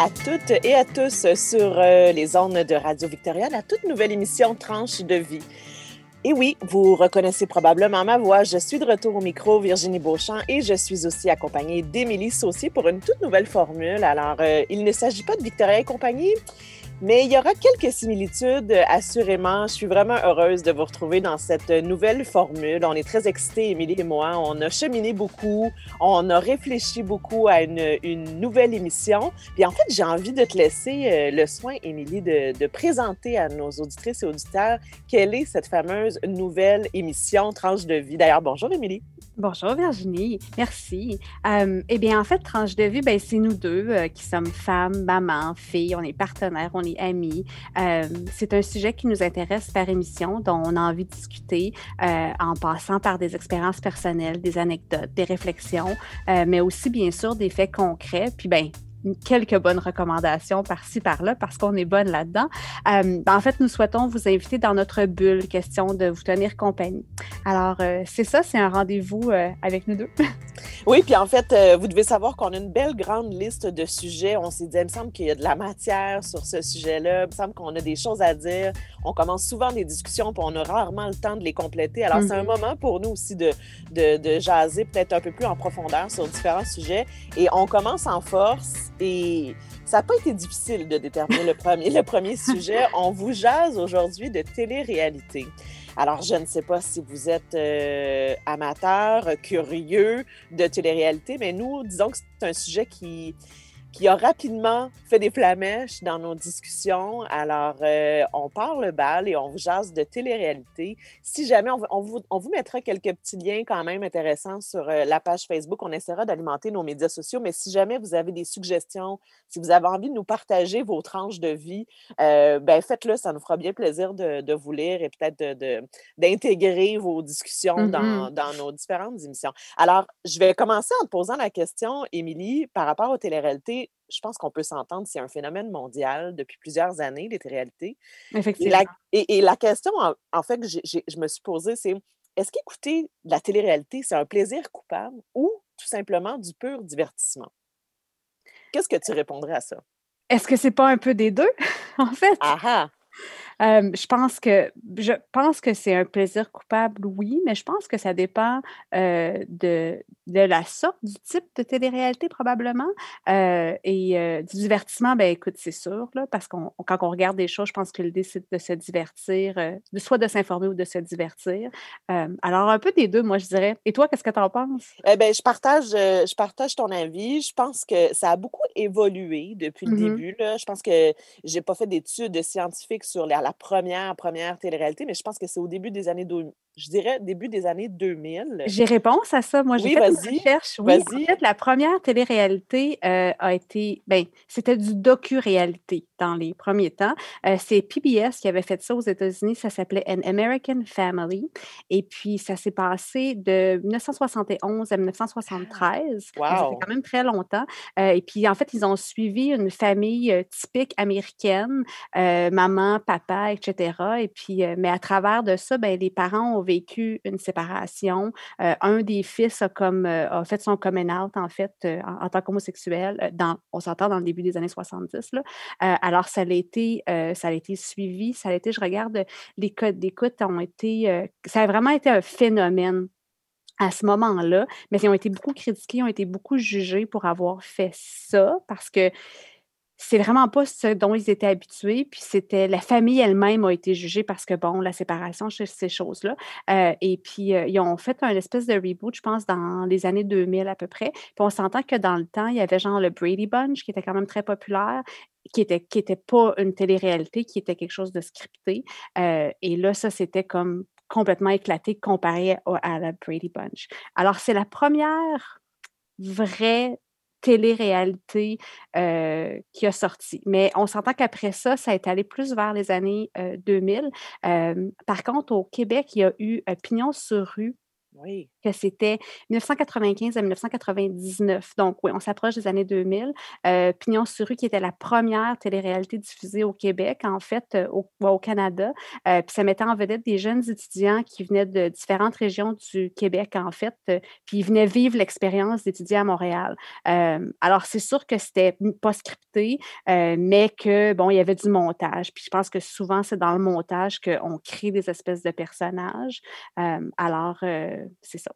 à toutes et à tous sur euh, les ondes de Radio Victoria, la toute nouvelle émission Tranche de vie. Et oui, vous reconnaissez probablement ma voix. Je suis de retour au micro, Virginie Beauchamp, et je suis aussi accompagnée d'Émilie Saucier pour une toute nouvelle formule. Alors, euh, il ne s'agit pas de Victoria et compagnie, mais il y aura quelques similitudes, assurément. Je suis vraiment heureuse de vous retrouver dans cette nouvelle formule. On est très excités, Émilie et moi. On a cheminé beaucoup, on a réfléchi beaucoup à une, nouvelle émission. Puis en fait, j'ai envie de te laisser euh, le soin, Émilie, de, présenter à nos auditrices et auditeurs quelle est cette fameuse nouvelle émission Tranche de vie. D'ailleurs, bonjour, Émilie. Bonjour Virginie, merci. Euh, eh bien, en fait, Tranche de vie, ben, c'est nous deux euh, qui sommes femmes, mamans, filles, on est partenaires, on est amis. Euh, c'est un sujet qui nous intéresse par émission, dont on a envie de discuter en passant par des expériences personnelles, des anecdotes, des réflexions, mais aussi bien sûr des faits concrets. Puis, ben, quelques bonnes recommandations par-ci, par-là, parce qu'on est bonne là-dedans. Euh, en fait, nous souhaitons vous inviter dans notre bulle, question de vous tenir compagnie. Alors, euh, c'est ça, c'est un rendez-vous euh, avec nous deux. oui, puis en fait, vous devez savoir qu'on a une belle grande liste de sujets. On s'est dit, il me semble qu'il y a de la matière sur ce sujet-là. Il me semble qu'on a des choses à dire. On commence souvent des discussions, puis on a rarement le temps de les compléter. Alors, c'est un mm-hmm. moment pour nous aussi de, de, de jaser peut-être un peu plus en profondeur sur différents sujets. Et on commence en force. Et ça n'a pas été difficile de déterminer le premier, le premier sujet. On vous jase aujourd'hui de télé-réalité. Alors, je ne sais pas si vous êtes euh, amateur, curieux de télé-réalité, mais nous, disons que c'est un sujet qui, qui a rapidement fait des flamèches dans nos discussions. Alors, euh, on parle le bal et on vous jase de télé-réalité. Si jamais, on, vous, on, vous, mettra quelques petits liens quand même intéressants sur euh, la page Facebook. On essaiera d'alimenter nos médias sociaux. Mais si jamais vous avez des suggestions, si vous avez envie de nous partager vos tranches de vie, euh, ben faites-le. Ça nous fera bien plaisir de, de vous lire et peut-être d'intégrer de, vos discussions dans, mm-hmm. dans, nos différentes émissions. Alors, je vais commencer en te posant la question, Émilie, par rapport aux télé-réalités je pense qu'on peut s'entendre, c'est un phénomène mondial depuis plusieurs années, les réalités. Effectivement. Et la, question, en, fait, que je me suis posée, c'est est-ce qu'écouter la télé-réalité, c'est un plaisir coupable ou tout simplement du pur divertissement? Qu'est-ce que tu répondrais à ça? Est-ce que c'est pas un peu des deux, en fait? Ah, ah! je pense que je pense que c'est un plaisir coupable, oui, mais je pense que ça dépend de, de la sorte, du type de télé-réalité probablement. et du divertissement, ben écoute, c'est sûr, là, parce qu'on quand on regarde des choses, je pense que l'idée, c'est de se divertir, de, soit de s'informer ou de se divertir. alors, un peu des deux, moi, je dirais. Et toi, qu'est-ce que tu en penses? Eh ben, je partage, je partage ton avis. Je pense que ça a beaucoup évolué depuis le mmh début. Là. Je pense que j'ai pas fait d'études scientifiques sur la, la première, première télé-réalité, mais je pense que c'est au début des années 2000 je dirais début des années 2000. J'ai réponse à ça. Moi, j'ai fait une recherche. Oui, en fait, la première télé-réalité euh, a été, ben, c'était du docu-réalité dans les premiers temps. Euh, c'est PBS qui avait fait ça aux États-Unis. Ça s'appelait An American Family. Et puis, ça s'est passé de 1971 à 1973. Wow. Ça fait quand même très longtemps. Euh, et puis, en fait, ils ont suivi une famille typique américaine, maman, papa, etc. Et puis, mais à travers de ça, ben, les parents ont vécu une séparation. Euh, un des fils a, comme, euh, a fait son coming out, en fait, euh, en, tant qu'homosexuel, dans, on s'entend dans le début des années 70. Là. alors, ça a, été, ça été suivi, ça a été, je regarde, les codes d'écoute ont été, ça a vraiment été un phénomène à ce moment-là, mais ils ont été beaucoup critiqués, ont été beaucoup jugés pour avoir fait ça parce que c'est vraiment pas ce dont ils étaient habitués. Puis c'était la famille elle-même a été jugée parce que, bon, la séparation, ces choses-là. Euh, et puis, euh, ils ont fait un espèce de reboot, je pense, dans les années 2000 à peu près. Puis on s'entend que dans le temps, il y avait genre le Brady Bunch qui était quand même très populaire qui était, qui pas une télé-réalité, qui était quelque chose de scripté. Euh, et là, ça, c'était comme complètement éclaté comparé à la Brady Bunch. Alors, c'est la première vraie télé-réalité qui a sorti. Mais on s'entend qu'après ça, ça est allé plus vers les années 2000. par contre, au Québec, il y a eu Pignon sur rue. Oui. Que c'était 1995 à 1999. Donc oui, on s'approche des années 2000. Euh, Pignon sur rue, qui était la première télé-réalité diffusée au Québec, en fait, euh, au, au Canada. Euh, puis ça mettait en vedette des jeunes étudiants qui venaient de différentes régions du Québec, en fait, puis ils venaient vivre l'expérience d'étudier à Montréal. alors, c'est sûr que c'était pas scripté, mais que, bon, il y avait du montage. Puis je pense que souvent, c'est dans le montage qu'on crée des espèces de personnages. alors, c'est ça.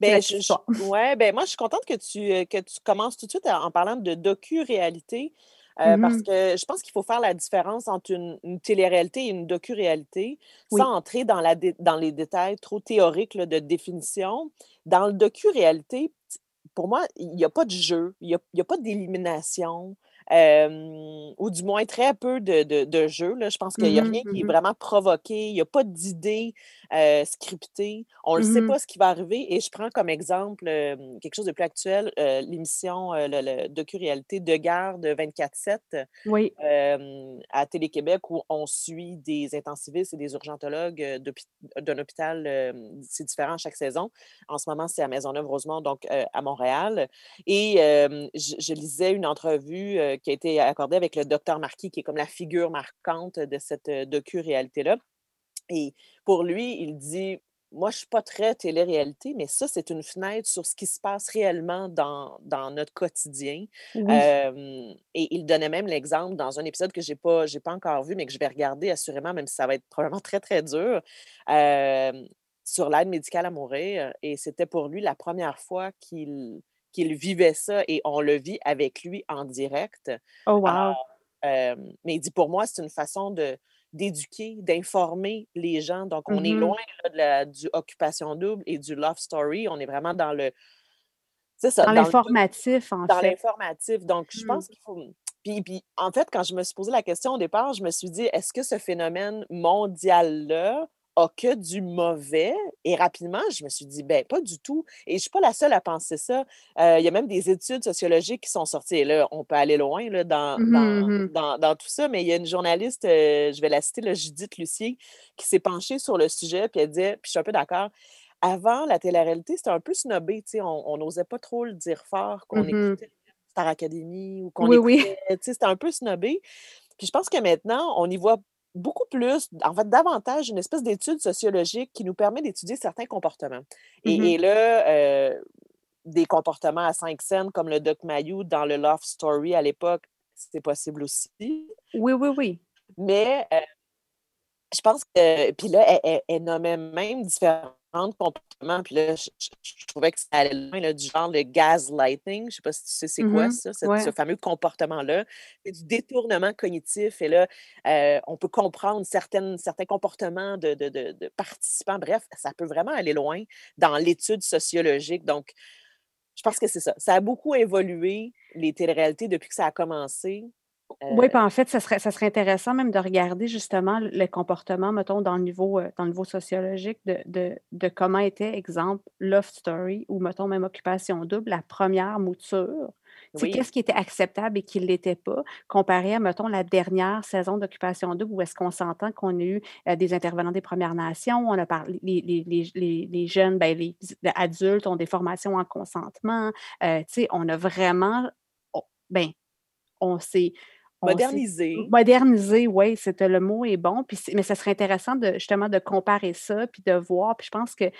Ben, ouais, ben moi, je suis contente que tu, euh, que tu commences tout de suite en parlant de docu-réalité. Euh, parce mmh que je pense qu'il faut faire la différence entre une, télé-réalité et une docu-réalité sans entrer dans, la dans les détails trop théoriques de définition. Dans le docu-réalité, pour moi, il n'y a pas de jeu, il n'y a, pas d'élimination ou du moins très peu de, de, jeux. Là. Je pense qu'il n'y a mmh rien qui est mmh vraiment provoqué, il n'y a pas d'idée euh, scriptée. On ne sait mmh pas ce qui va arriver. Et je prends comme exemple quelque chose de plus actuel, l'émission, le, le docu-réalité de garde 24-7 oui. à Télé-Québec où on suit des intensivistes et des urgentologues d'un hôpital. c'est différent chaque saison. En ce moment, c'est à Maisonneuve-Rosemont, donc à Montréal. Et je, je, lisais une entrevue qui a été accordé avec le docteur Marquis, qui est comme la figure marquante de cette euh, docu-réalité-là. Et pour lui, il dit Moi, je ne suis pas très télé-réalité, mais ça, c'est une fenêtre sur ce qui se passe réellement dans, dans notre quotidien. et il donnait même l'exemple dans un épisode que je n'ai pas, pas encore vu, mais que je vais regarder assurément, même si ça va être probablement très, très dur. sur l'aide médicale à mourir. Et c'était pour lui la première fois qu'il qu'il vivait ça et on le vit avec lui en direct. Oh, wow! mais il dit pour moi, c'est une façon de d'éduquer, d'informer les gens. Donc, on est mmh loin de la, du occupation double et du love story. On est vraiment dans le. Ça. Dans, l'informatif, en fait. Dans l'informatif. Donc, je mmh. pense qu'il faut. Puis, puis, en fait, quand je me suis posé la question au départ, je me suis dit, est-ce que ce phénomène mondial-là que du mauvais. Et rapidement, je me suis dit, ben pas du tout. Et je ne suis pas la seule à penser ça. Euh, il y a même des études sociologiques qui sont sorties. Et là, on peut aller loin là, dans, mmh mmh dans, dans, tout ça, mais il y a une journaliste, euh, je vais la citer, Judith Lucier, qui s'est penchée sur le sujet, puis elle disait, puis je suis un peu d'accord, avant, la télé-réalité, c'était un peu snobé, on n'osait pas trop le dire fort qu'on mmh écoutait Star Academy ou qu'on oui, écoutait, oui. c'était un peu snobé. Puis je pense que maintenant, on y voit beaucoup plus, en fait, davantage une espèce d'étude sociologique qui nous permet d'étudier certains comportements. Et, mmh là, euh, des comportements à cinq scènes comme le Doc Mayou dans le Love Story à l'époque, c'était possible aussi. Oui, oui, oui. Mais euh, je pense que, puis là, elle, elle, nommait même différents comportements. Puis là, je, trouvais que ça allait loin, du genre le gaslighting. Je ne sais pas si tu sais c'est quoi mmh ça, ce fameux comportement-là. C'est du détournement cognitif. Et là, euh, on peut comprendre certaines, certains comportements de, de, de, participants. Bref, ça peut vraiment aller loin dans l'étude sociologique. Donc, je pense que c'est ça. Ça a beaucoup évolué, les téléréalités, depuis que ça a commencé. Oui, puis en fait, ça serait, ça serait intéressant même de regarder justement le comportement, mettons, dans le niveau, euh, dans le niveau sociologique de, de, de comment était, exemple, Love Story ou, mettons, même Occupation Double, la première mouture. Oui. Qu'est-ce qui était acceptable et qui ne l'était pas, comparé à, mettons, la dernière saison d'Occupation Double, où est-ce qu'on s'entend qu'on a eu euh, des intervenants des Premières Nations, on a parlé, les, les, les, les jeunes, ben, les adultes ont des formations en consentement, euh, tu sais, on a vraiment, oh, ben, on s'est Moderniser. Moderniser, oui, c'était le mot est bon. Puis mais ça serait intéressant de justement de comparer ça, puis de voir. Puis je pense que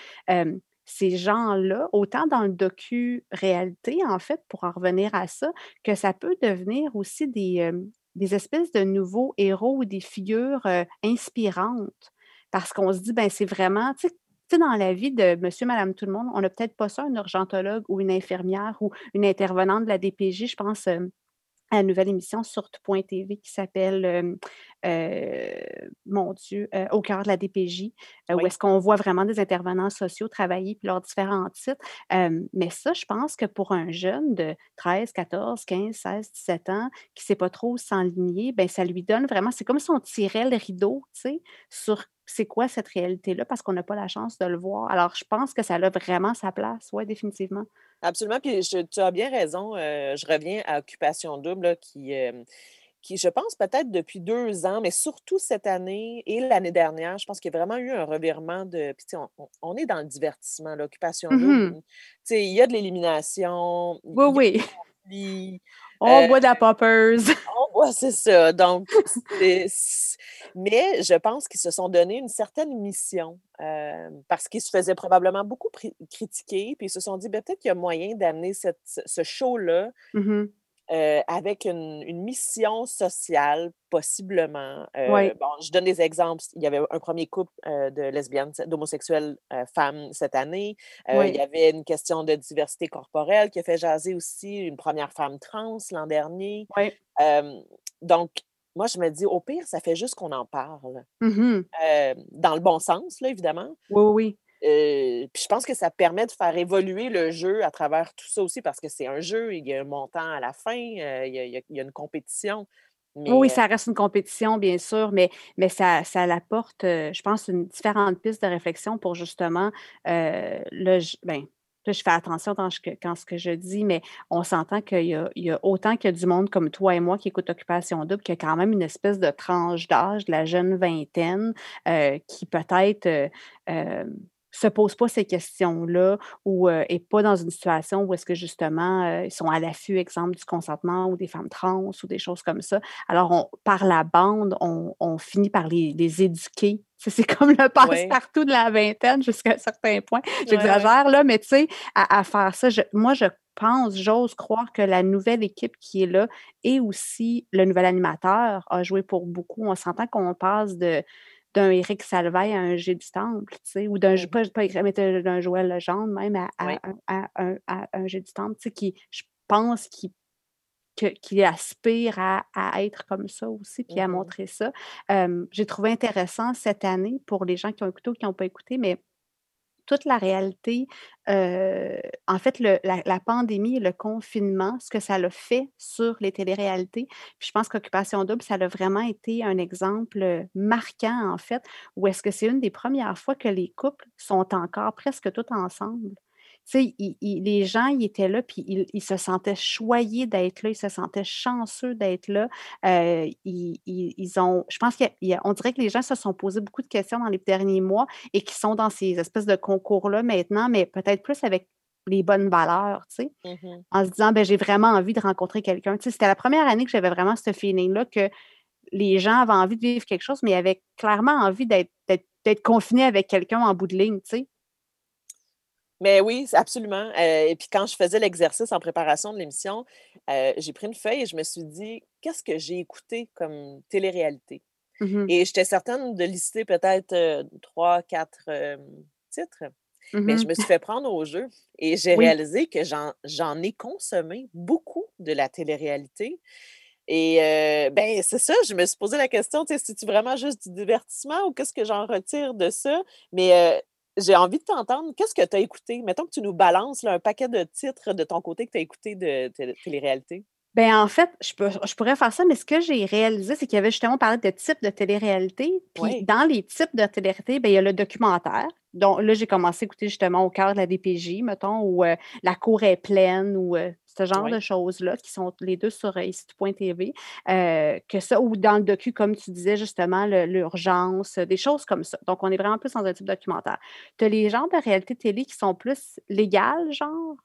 ces gens-là, autant dans le docu-réalité, en fait, pour en revenir à ça, que ça peut devenir aussi des, des espèces de nouveaux héros ou des figures inspirantes. Parce qu'on se dit, ben c'est vraiment, tu sais, dans la vie de monsieur, madame, tout le monde, on n'a peut-être pas ça, un urgentologue ou une infirmière ou une intervenante de la DPJ, je pense à la nouvelle émission sur tout.tv qui s'appelle, mon Dieu, Au cœur de la DPJ, où est-ce qu'on voit vraiment des intervenants sociaux travailler puis leurs différents titres. mais ça, je pense que pour un jeune de 13, 14, 15, 16, 17 ans qui ne sait pas trop s'enligner, ben ça lui donne vraiment, c'est comme si on tirait le rideau, tu sais, sur c'est quoi cette réalité-là? Parce qu'on n'a pas la chance de le voir. Alors, je pense que ça a vraiment sa place, oui, définitivement. Absolument. Puis tu as bien raison. Euh, je reviens à Occupation Double, qui, euh, qui, je pense, peut-être depuis deux ans, mais surtout cette année et l'année dernière, je pense qu'il y a vraiment eu un revirement de. Puis, on, on, est dans le divertissement, l'occupation double. Mmh Il y a de l'élimination. Oui, oui. On euh, boit de la poppers. On c'est ça. Donc, mais je pense qu'ils se sont donné une certaine mission euh, parce qu'ils se faisaient probablement beaucoup critiquer, puis ils se sont dit ben, peut-être qu'il y a moyen d'amener ce show-là mmh euh, avec une, mission sociale, possiblement. Euh, bon, je donne des exemples. Il y avait un premier couple euh, de lesbiennes, d'homosexuelles femmes cette année. Il y avait une question de diversité corporelle qui a fait jaser aussi une première femme trans l'an dernier. donc, moi, je me dis, au pire, ça fait juste qu'on en parle. Mmh dans le bon sens, là, évidemment. Oui, oui. Euh, puis je pense que ça permet de faire évoluer le jeu à travers tout ça aussi, parce que c'est un jeu, il y a un montant à la fin, euh, il, y a, une compétition. oui, ça reste une compétition, bien sûr, mais, mais ça, ça apporte, euh, je pense, une différente piste de réflexion pour justement le. Ben, je fais attention dans quand ce que je dis, mais on s'entend qu'il y, y, a autant qu'il y a du monde comme toi et moi qui écoute Occupation Double, qu'il y a quand même une espèce de tranche d'âge de la jeune vingtaine qui peut-être se pose pas ces questions-là ou n'est pas dans une situation où est-ce que justement ils sont à l'affût, exemple, du consentement ou des femmes trans ou des choses comme ça. Alors, on, par la bande, on, finit par les, éduquer. C'est comme le passe-partout de la vingtaine jusqu'à un certain point. J'exagère là, mais tu sais, à, faire ça, moi, je pense, j'ose croire que la nouvelle équipe qui est là et aussi le nouvel animateur a joué pour beaucoup. On s'entend qu'on passe de d'un Éric Salvaille à un G du Temple, tu sais, ou d'un, pas, pas mais d'un Joël Legendre même à, à, un, à, un G du Temple, tu sais, qui, je pense, qui qui aspire à, à, être comme ça aussi, puis à mmh montrer ça. j'ai trouvé intéressant cette année pour les gens qui ont écouté ou qui n'ont pas écouté, mais toute la réalité, en fait, la, pandémie et le confinement, ce que ça a fait sur les téléréalités. Puis je pense qu'Occupation Double, ça a vraiment été un exemple marquant, en fait, où est-ce que c'est une des premières fois que les couples sont encore presque tous ensemble sais, les gens, ils étaient là, puis ils, se sentaient choyés d'être là, ils se sentaient chanceux d'être là. Euh, ils, ont, je pense qu'on dirait que les gens se sont posés beaucoup de questions dans les derniers mois et qui sont dans ces espèces de concours-là maintenant, mais peut-être plus avec les bonnes valeurs, tu sais, mmh en se disant, ben j'ai vraiment envie de rencontrer quelqu'un. Tu sais, c'était la première année que j'avais vraiment ce feeling-là que les gens avaient envie de vivre quelque chose, mais ils avaient clairement envie d'être confinés avec quelqu'un en bout de ligne, tu sais. Mais oui, absolument. Euh, et puis quand je faisais l'exercice en préparation de l'émission, euh, j'ai pris une feuille et je me suis dit, qu'est-ce que j'ai écouté comme télé-réalité? Mmh et j'étais certaine de lister peut-être euh, trois, quatre titres. Mais je mmh me suis fait prendre au jeu et j'ai réalisé que j'en ai consommé beaucoup de la télé-réalité. Et ben c'est ça, je me suis posé la question, c'est-tu vraiment juste du divertissement ou qu'est-ce que j'en retire de ça? Mais j'ai envie de t'entendre. Qu'est-ce que tu as écouté? Mettons que tu nous balances un paquet de titres de ton côté que tu as écouté de télé-réalité. Bien, en fait, je, je, pourrais faire ça, mais ce que j'ai réalisé, c'est qu'il y avait justement parlé de types de télé-réalité. Puis dans les types de télé-réalité, ben, il y a le documentaire. Donc là, j'ai commencé à écouter justement au cœur de la DPJ, mettons, où euh, la cour est pleine, ou euh, ce genre de choses-là, qui sont les deux sur euh, ici.tv. que ça, ou dans le docu, comme tu disais, justement, l'urgence, des choses comme ça. Donc, on est vraiment plus dans un type documentaire. Tu as les genres de réalité télé qui sont plus légales, genre?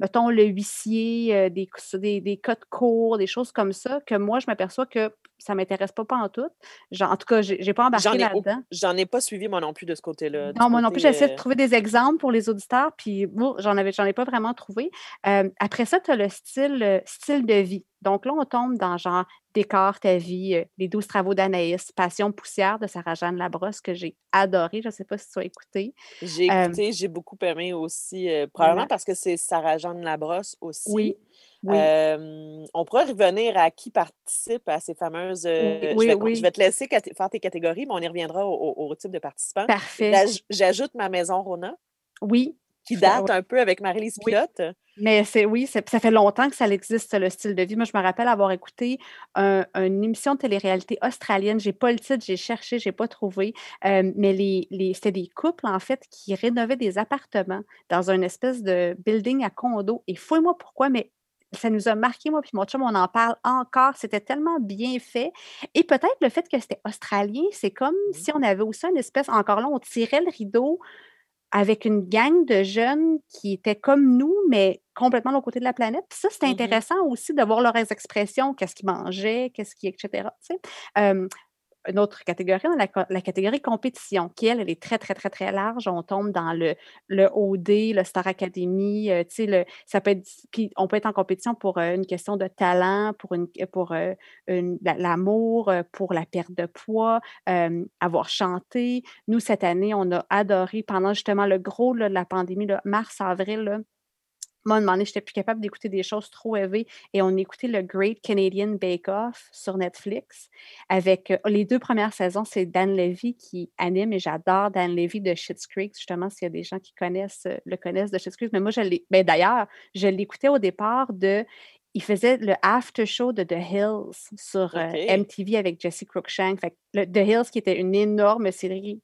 Mettons, le huissier, euh, des, des, des codes courts, des choses comme ça, que moi, je m'aperçois que ça ne m'intéresse pas, pas en tout. Genre, en tout cas, je n'ai pas embarqué là-dedans. J'en ai pas suivi, moi non plus, de ce côté-là. Non, moi non plus, j'essaie de euh trouver des exemples pour les auditeurs, puis bon, j'en avais, j'en ai pas vraiment trouvé. Euh, après ça, tu as le style, style de vie. Donc là, on tombe dans genre Décor ta vie, Les douze travaux d'Anaïs, Passion poussière de Sarah-Jeanne Labrosse, que j'ai adoré. Je ne sais pas si tu as écouté. J'ai écouté, j'ai beaucoup aimé aussi, probablement parce que c'est Sarah-Jeanne Labrosse aussi. Oui. on pourrait revenir à qui participe à ces fameuses. Oui, je, vais, je, vais, te laisser faire tes catégories, mais on y reviendra au, type de participants. Parfait. J'ajoute ma maison Rona. Oui. Qui date un peu avec Marie-Lise Pilote. Mais c'est oui, ça fait longtemps que ça existe, le style de vie. Moi, je me rappelle avoir écouté une émission de télé-réalité australienne. J'ai pas le titre, j'ai cherché, j'ai pas trouvé. Euh, mais les, les c'était des couples, en fait, qui rénovaient des appartements dans une espèce de building à condo. Et fouille-moi pourquoi, mais ça nous a marqué, moi puis mon chum, on en parle encore. C'était tellement bien fait et peut-être le fait que c'était australien, c'est comme Mmh. si on avait aussi une espèce encore là, on tirait le rideau avec une gang de jeunes qui étaient comme nous, mais complètement de l'autre côté de la planète. Puis ça, c'était Mmh mh. intéressant aussi de voir leurs expressions, qu'est-ce qu'ils mangeaient, qu'est-ce qui et cetera, tu sais? Hem, une autre catégorie, a la la catégorie compétition qui, elle, elle est très, très, très, très large. On tombe dans le le OD, le Star Academy, heu, tu sais, on peut être en compétition pour, heu, une question de talent, pour pour, l'a l'amour, pour la perte de poids, avoir chanté. Nous, cette année, on a adoré pendant justement le gros, de la pandémie, mars-avril, moi, à un moment donné, j'étais plus capable d'écouter des choses trop élevées et on écoutait le Great Canadian Bake Off sur Netflix avec, heu, les 2 premières saisons, c'est Dan Levy qui anime et j'adore Dan Levy de Schitt's Creek. Justement, s'il y a des gens qui connaissent, heu, le connaissent de Schitt's Creek, mais moi, je l'ai ben, d'ailleurs, je l'écoutais au départ de il faisait le after show de The Hills sur, OK. MTV avec Jesse Cruikshank. Fait que le The Hills qui était une énorme série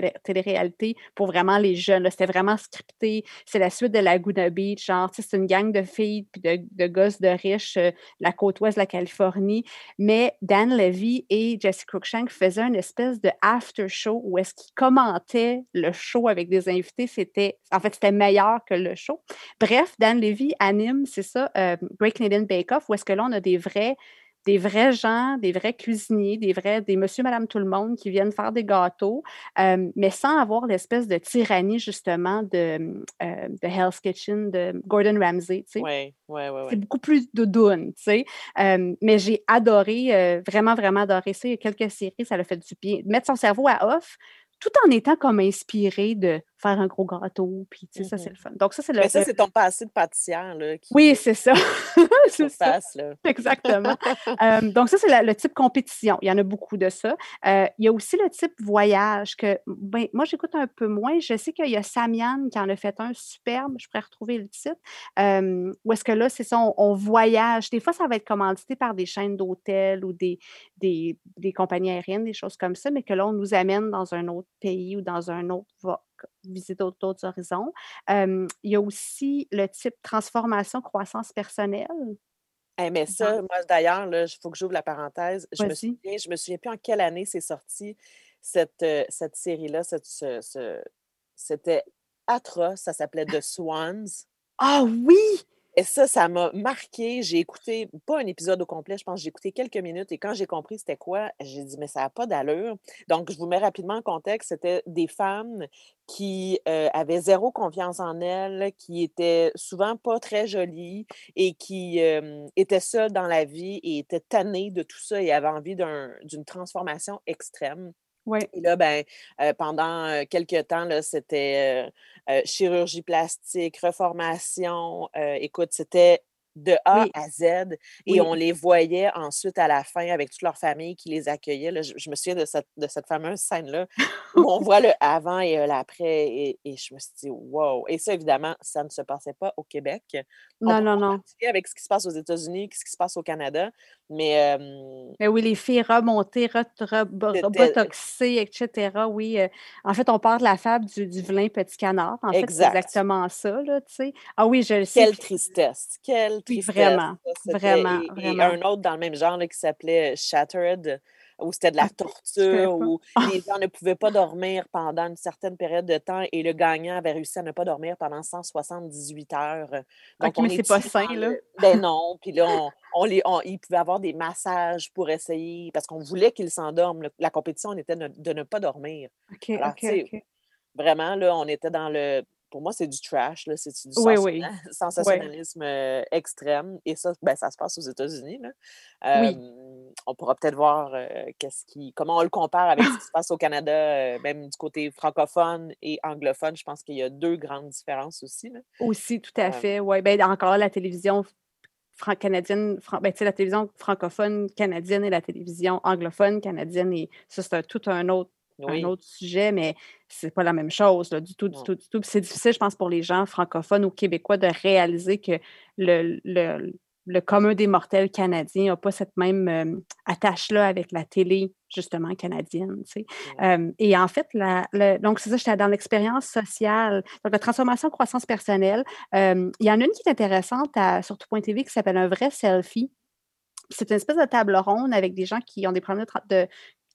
télé télé-réalité pour vraiment les jeunes. C'était vraiment scripté. C'est la suite de Laguna Beach, genre, c'est une gang de filles puis de gosses de riches, heu, la côte ouest de la Californie. Mais Dan Levy et Jesse Cruikshank faisaient une espèce de after show où est-ce qu'ils commentaient le show avec des invités. C'était en fait, c'était meilleur que le show. Bref, Dan Levy anime, c'est ça, heu, Great Canadian Bake Off où est-ce que là, on a des vrais des vrais gens, des vrais cuisiniers, des vrais des monsieur, madame, tout le monde qui viennent faire des gâteaux, hem, mais sans avoir l'espèce de tyrannie justement de, heu, de Hell's Kitchen de Gordon Ramsay, tu sais? Ouais, ouais, ouais, C'est beaucoup plus doudoune, tu sais? Hem, mais j'ai adoré, vraiment, vraiment adoré ça. Il y a quelques séries, ça l'a fait du bien. Mettre son cerveau à off, tout en étant comme inspiré de faire un gros gâteau, puis tu sais, ça, c'est le fun. Donc ça, c'est le Mais ça, c'est ton passé de pâtissière, là, oui, qui, heu, c'est ça, c'est ça, surface, là. exactement. Hem, donc ça, c'est le type compétition. Il y en a beaucoup de ça. Heu, il y a aussi le type voyage que, ben, moi, j'écoute un peu moins. Je sais qu'il y a Samian qui en a fait un superbe, je pourrais retrouver le titre, hem, où est-ce que là, c'est ça, on on voyage. Des fois, ça va être commandité par des chaînes d'hôtels ou des des des compagnies aériennes, des choses comme ça, mais que là, on nous amène dans un autre pays ou dans un autre va visiter d'autres horizons. Il y a aussi le type transformation, croissance personnelle. Eh mais ça, moi d'ailleurs, il faut que j'ouvre la parenthèse. Je me souviens je me souviens plus en quelle année c'est sorti cette, heu, cette série-là, cette ce ce c'était atroce, ça s'appelait The Swans Ah oui! Et ça, ça m'a marquée. J'ai écouté pas un épisode au complet, je pense, j'ai écouté quelques minutes et quand j'ai compris c'était quoi, j'ai dit: «Mais ça a pas d'allure». Donc je vous mets rapidement en contexte, c'était des femmes qui, heu, avaient zéro confiance en elles, qui étaient souvent pas très jolies et qui, hem, étaient seules dans la vie et étaient tannées de tout ça et avaient envie d'un d'une transformation extrême. Et là, ben, heu, pendant, heu, quelque temps, c'était, heu heu, chirurgie plastique, reformation, écoute, c'était de A Oui, à Z et oui. on les voyait ensuite à la fin avec toute leur famille qui les accueillait, là. Je je me souviens de cette de cette fameuse scène-là où on voit le avant et heu, l'après et et je me suis dit: «Wow» et ça, évidemment, ça ne se passait pas au Québec. On Non, non, non. avec ce qui se passe aux États-Unis, ce qui se passe au Canada, mais hem, Mais oui, les filles remontées, re botoxées et cetera, oui, heu, en fait, on part de la fable du du vilain petit canard. En fait, c'est exact. exactement ça, là, tu sais. Ah oui, je le sais, Quelle tristesse, quelle tristesse. vraiment, vraiment, et et vraiment. un autre dans le même genre là, qui s'appelait Shattered, où c'était de la connais torture, où les gens ne pouvaient pas dormir pendant une certaine période de temps et le gagnant avait réussi à ne pas dormir pendant 178 heures. Donc OK, on mais est c'est pas sain, là. ben non, puis là on on les on ils pouvaient avoir des massages pour essayer parce qu'on voulait qu'ils s'endorment. La compétition on était de ne pas dormir. OK, Alors. Vraiment, là, on était dans le pour moi, c'est du trash, là, c'est du Oui, oui. Sensationnalisme, heu, extrême et ça, ben, ça se passe aux États-Unis. Oui. On pourra peut-être voir, qu'est-ce qui comment on le compare avec ce qui se passe au Canada, heu, même du côté francophone et anglophone. Je pense qu'il y a 2 grandes différences aussi, là. Aussi, tout à fait, ouais. Ben, encore la télévision fran canadienne, fran ben, la télévision francophone canadienne et la télévision anglophone canadienne et ça, c'est tout un autre un oui, autre sujet, mais c'est pas la même chose, là, du tout, du non. tout, du tout. C'est difficile, je pense, pour les gens francophones ou québécois de réaliser que le le le commun des mortels canadiens n'a pas cette même attache-là avec la télé, justement, canadienne. et en fait, la, donc, c'est ça, j'étais dans l'expérience sociale. Donc, la transformation croissance personnelle. il y en a une qui est intéressante à, sur tout.tv qui s'appelle Un vrai selfie. C'est une espèce de table ronde avec des gens qui ont des problèmes de,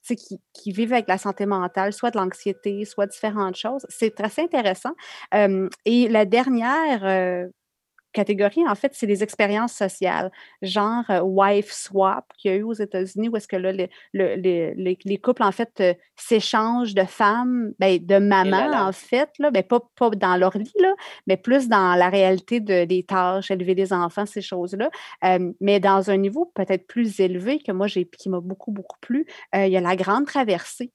qui, qui, vivent avec la santé mentale, soit de l'anxiété, soit différentes choses. C'est assez intéressant. et la dernière catégorie, en fait, c'est les expériences sociales, genre euh, wife swap qu'il y a eu aux États-Unis, où est-ce que là, les, couples, en fait, euh, s'échangent de femmes, ben, de maman, en fait, là, ben, pas, pas dans leur lit, là, mais plus dans la réalité de, des tâches, élever des enfants, ces choses-là, euh, mais dans un niveau peut-être plus élevé que moi, j'ai, qui m'a beaucoup, beaucoup plu, il y a la grande traversée.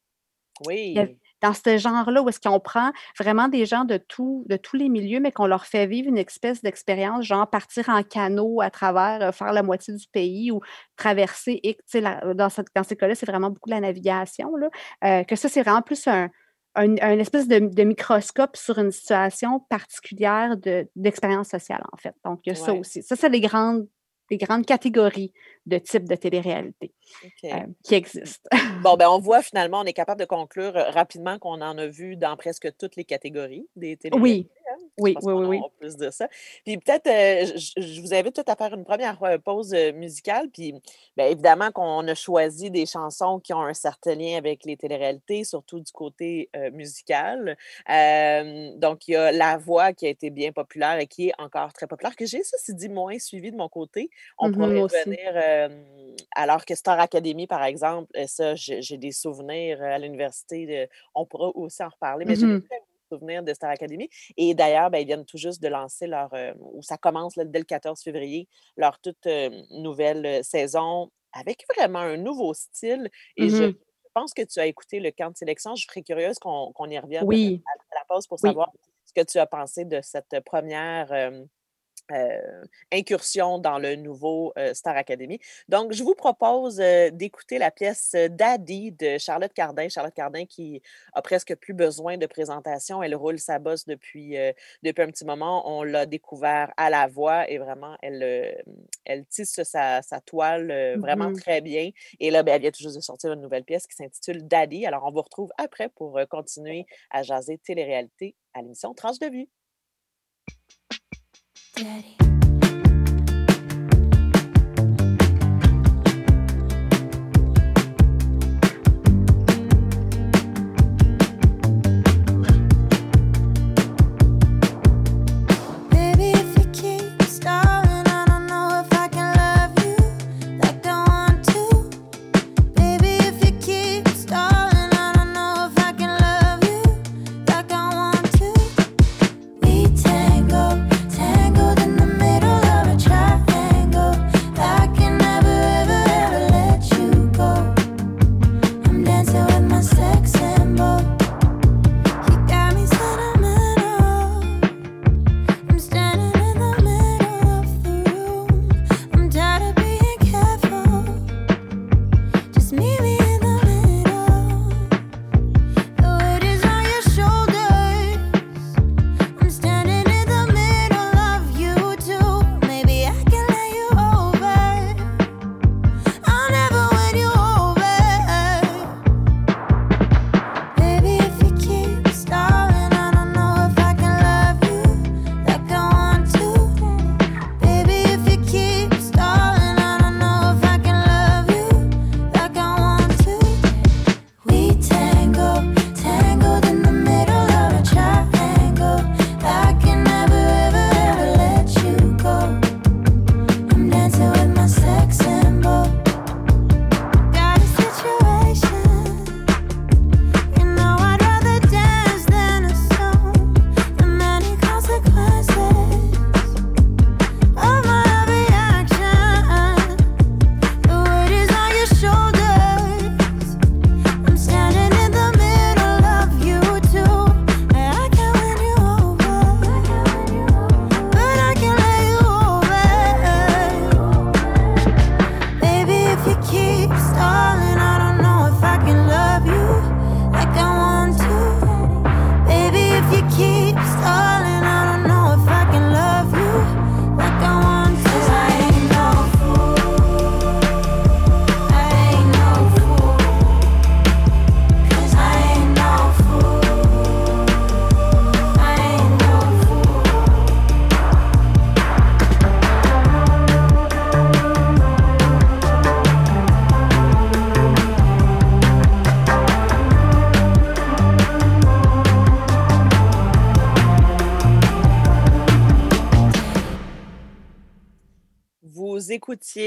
Oui dans ce genre-là, où est-ce qu'on prend vraiment des gens de, tout, de tous les milieux, mais qu'on leur fait vivre une espèce d'expérience, genre partir en canot à travers, euh, faire la moitié du pays ou traverser. Et, dans, cette, dans ces cas-là, c'est vraiment beaucoup de la navigation. Là, euh, que ça, c'est vraiment plus un, un, espèce de, microscope sur une situation particulière d'expérience sociale, en fait. Donc, il y a ça aussi. Ça, c'est les grandes des grandes catégories de types de télé-réalité euh, qui existent. bon, ben on voit finalement, on est capable de conclure euh, rapidement qu'on en a vu dans presque toutes les catégories des télé Oui, oui, oui, oui, On peut se dire ça. Puis peut-être, euh, je, vous invite tout à faire une première pause musicale. Puis bien évidemment qu'on a choisi des chansons qui ont un certain lien avec les téléréalités, surtout du côté musical. donc, il y a La Voix qui a été bien populaire et qui est encore très populaire, que j'ai, ceci dit, moins suivi de mon côté. On mmh pourrait revenir, alors que Star Academy, par exemple, ça, j'ai des souvenirs à l'université. On pourra aussi en reparler, mais j'ai mmh souvenir de Star Academy. Et d'ailleurs, ben, ils viennent tout juste de lancer leur, euh, ou ça commence dès le 14 février, leur toute euh, nouvelle euh, saison avec vraiment un nouveau style. Et je mmh pense que tu as écouté le camp de sélection. Je serais curieuse qu'on y revienne oui. à, la pause pour savoir ce que tu as pensé de cette première euh, incursion dans le nouveau euh, Star Academy. Donc, je vous propose euh, d'écouter la pièce Daddy de Charlotte Cardin. Charlotte Cardin qui a presque plus besoin de présentation. Elle roule sa bosse depuis, depuis un petit moment. On l'a découvert à la voix et vraiment, elle, elle tisse sa, toile vraiment mmh très bien. Et là, ben, elle vient tout juste de sortir une nouvelle pièce qui s'intitule Daddy. Alors, on vous retrouve après pour continuer à jaser télé-réalité à l'émission Tranche de vue. Daddy.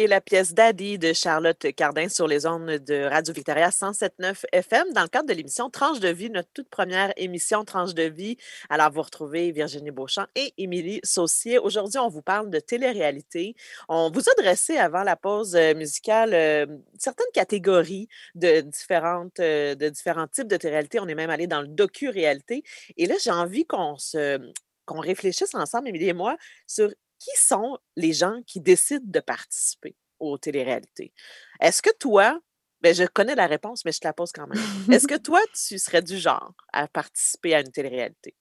La pièce Daddy de Charlotte Cardin sur les ondes de Radio Victoria 107.9 FM dans le cadre de l'émission Tranche de vie, notre toute première émission Tranche de vie. Alors, vous retrouvez Virginie Beauchamp et Émilie Saucier. Aujourd'hui, on vous parle de télé-réalité. On vous a dressé avant la pause euh, musicale euh, certaines catégories de, différentes, euh, de différents types de télé-réalité. On est même allé dans le docu-réalité. Et là, j'ai envie qu'on se qu'on réfléchisse ensemble, Émilie et moi, sur qui sont les gens qui décident de participer aux téléréalités? Est-ce que toi, ben je connais la réponse, mais je te la pose quand même. Est-ce que toi, tu serais du genre à participer à une téléréalité?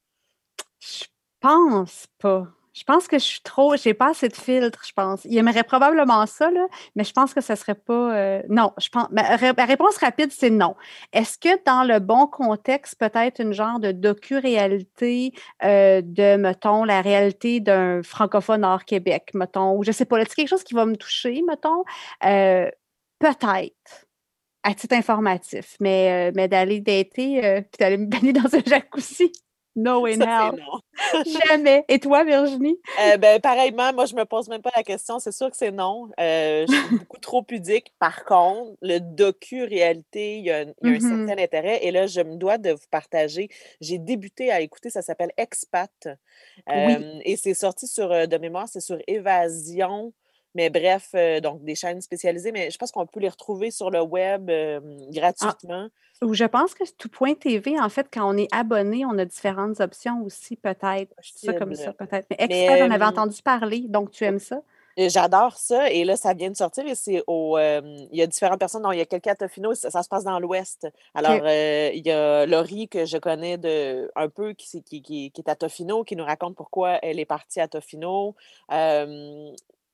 Je pense pas. Je pense que je suis trop, j'ai pas assez de filtres, je pense. Il aimerait probablement ça, là, mais je pense que ce serait pas. Euh, non, je pense. Ma, réponse rapide, c'est non. Est-ce que dans le bon contexte, peut-être une genre de docu-réalité euh, de, mettons, la réalité d'un francophone hors Québec, mettons, ou je sais pas, là, quelque chose qui va me toucher, mettons, euh, peut-être à titre informatif, mais, mais d'aller dater puis d'aller me baigner dans un jacuzzi. No way now. Jamais. Et toi, Virginie? Euh, ben, pareillement, moi, je me pose même pas la question. C'est sûr que c'est non. Euh, je suis beaucoup trop pudique. Par contre, le docu-réalité, il y a, un, mm-hmm. certain intérêt. Et là, je me dois de vous partager. J'ai débuté à écouter, ça s'appelle Expat. Euh, et c'est sorti sur, de mémoire, c'est sur Évasion. Mais bref, donc des chaînes spécialisées, mais je pense qu'on peut les retrouver sur le web ah. gratuitement. Ou je pense que tout point TV, en fait, quand on est abonné, on a différentes options aussi, peut-être. Ça comme ça, peut-être. Mais Expert, j'en avais entendu parler, donc tu aimes ça? J'adore ça. Et là, ça vient de sortir et c'est au. il y a différentes personnes. dont il y a quelqu'un à Tofino, ça, se passe dans l'Ouest. Alors, il y a Laurie que je connais de, un peu qui, qui, qui, est à Tofino, qui nous raconte pourquoi elle est partie à Tofino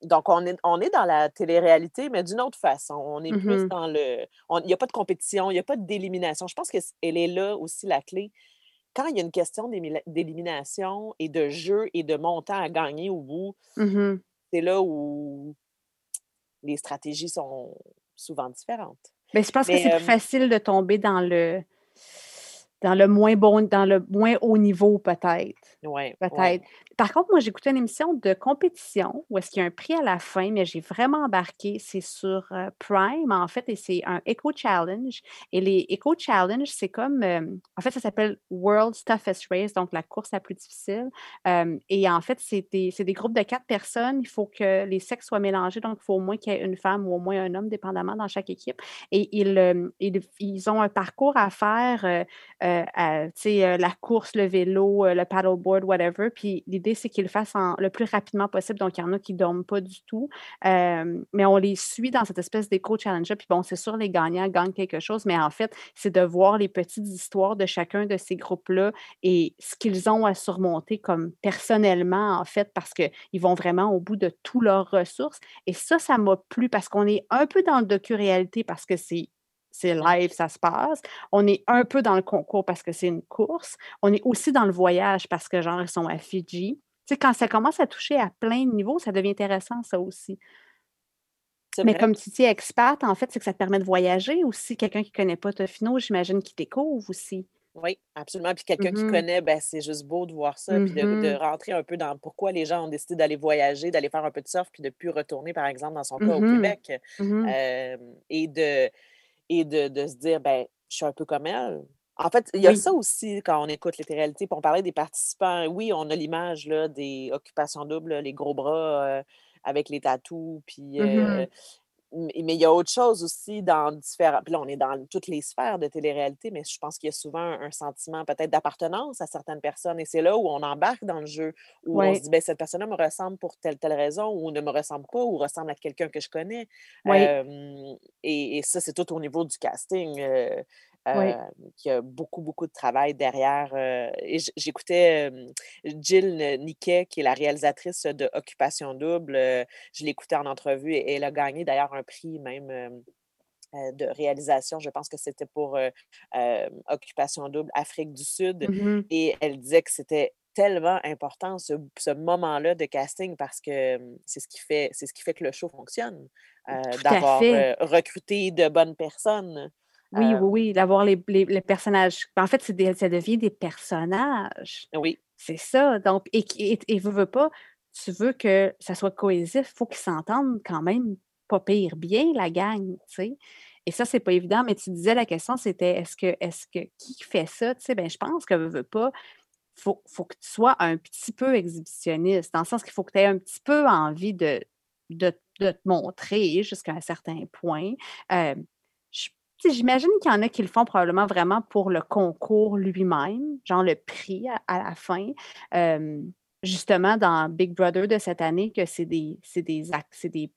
donc, on est, on est dans la télé-réalité, mais d'une autre façon. On est plus mmh dans le. Il n'y a pas de compétition, il n'y a pas d'élimination. Je pense qu'elle est là aussi la clé. Quand il y a une question d'élimination et de jeu et de montant à gagner au bout, mmh c'est là où les stratégies sont souvent différentes. Mais je pense que c'est plus facile de tomber dans le dans le moins bon, dans le moins haut niveau, peut-être. Oui. Peut-être. Par contre, moi, j'écoutais une émission de compétition où est-ce qu'il y a un prix à la fin, mais j'ai vraiment embarqué. C'est sur euh, Prime, en fait, et c'est un Eco Challenge. Et les Eco Challenge, c'est comme, euh, en fait, ça s'appelle World's Toughest Race, donc la course la plus difficile. Euh, et en fait, c'est des, des, groupes de quatre personnes. Il faut que les sexes soient mélangés, donc il faut au moins qu'il y ait une femme ou au moins un homme, dépendamment dans chaque équipe. Et ils, ils, ils ont un parcours à faire, sais, la course, le vélo, le paddleboard, whatever. Puis l'idée, c'est qu'ils le fassent le plus rapidement possible. Donc, il y en a qui ne dorment pas du tout. mais on les suit dans cette espèce d'éco-challenge. Puis bon, c'est sûr, les gagnants gagnent quelque chose, mais en fait, c'est de voir les petites histoires de chacun de ces groupes-là et ce qu'ils ont à surmonter comme personnellement, en fait, parce qu'ils vont vraiment au bout de toutes leurs ressources. Et ça, ça m'a plu parce qu'on est un peu dans le docu-réalité parce que c'est c'est live, ça se passe. On est un peu dans le concours parce que c'est une course. On est aussi dans le voyage parce que, genre, ils sont à Fidji. Tu sais, quand ça commence à toucher à plein de niveaux, ça devient intéressant, ça aussi. Mais comme tu dis, expat, en fait, c'est que ça te permet de voyager aussi. Quelqu'un qui ne connaît pas Tofino, j'imagine qu'il découvre aussi. Oui, absolument. Puis quelqu'un qui mmh connaît, ben, c'est juste beau de voir ça, puis de, mmh rentrer un peu dans pourquoi les gens ont décidé d'aller voyager, d'aller faire un peu de surf, puis de ne plus retourner, par exemple, dans son cas au mmh Québec. et de, et de, de se dire, ben, je suis un peu comme elle. En fait, il y a ça aussi quand on écoute les réalités. on parlait des participants. Oui, on a l'image des occupations doubles, les gros bras euh, avec les tatous, puis mmh mais il y a autre chose aussi dans différents. Puis là, on est dans toutes les sphères de télé-réalité, mais je pense qu'il y a souvent un, sentiment peut-être d'appartenance à certaines personnes. Et c'est là où on embarque dans le jeu, où on se dit, ben, cette personne-là me ressemble pour telle, telle raison, ou ne me ressemble pas, ou ressemble à quelqu'un que je connais. et, ça, c'est tout au niveau du casting. Euh, qui a beaucoup, beaucoup de travail derrière. Euh, et j'écoutais Jill Niquet, qui est la réalisatrice de Occupation Double. je l'écoutais en entrevue et, elle a gagné d'ailleurs un prix même. de réalisation, je pense que c'était pour Occupation Double Afrique du Sud. Mmh et elle disait que c'était tellement important ce, moment-là de casting parce que c'est ce qui fait c'est ce qui fait que le show fonctionne d'avoir recruté de bonnes personnes oui, oui, oui, d'avoir les, personnages. En fait, ça devient des personnages. Oui. C'est ça. Donc, et, et, et veut, pas, tu veux que ça soit cohésif, il faut qu'ils s'entendent quand même pas pire bien, la gang, tu sais. Et ça, c'est pas évident, mais tu disais la question, c'était est-ce que est-ce que qui fait ça? Tu sais, ben, je pense que veut pas, faut, faut que tu sois un petit peu exhibitionniste, dans le sens qu'il faut que tu aies un petit peu envie de, de, te montrer jusqu'à un certain point. Euh, j'imagine qu'il y en a qui le font probablement vraiment pour le concours lui-même, genre le prix à, la fin. Euh, justement, dans Big Brother de cette année, que c'est des, des, des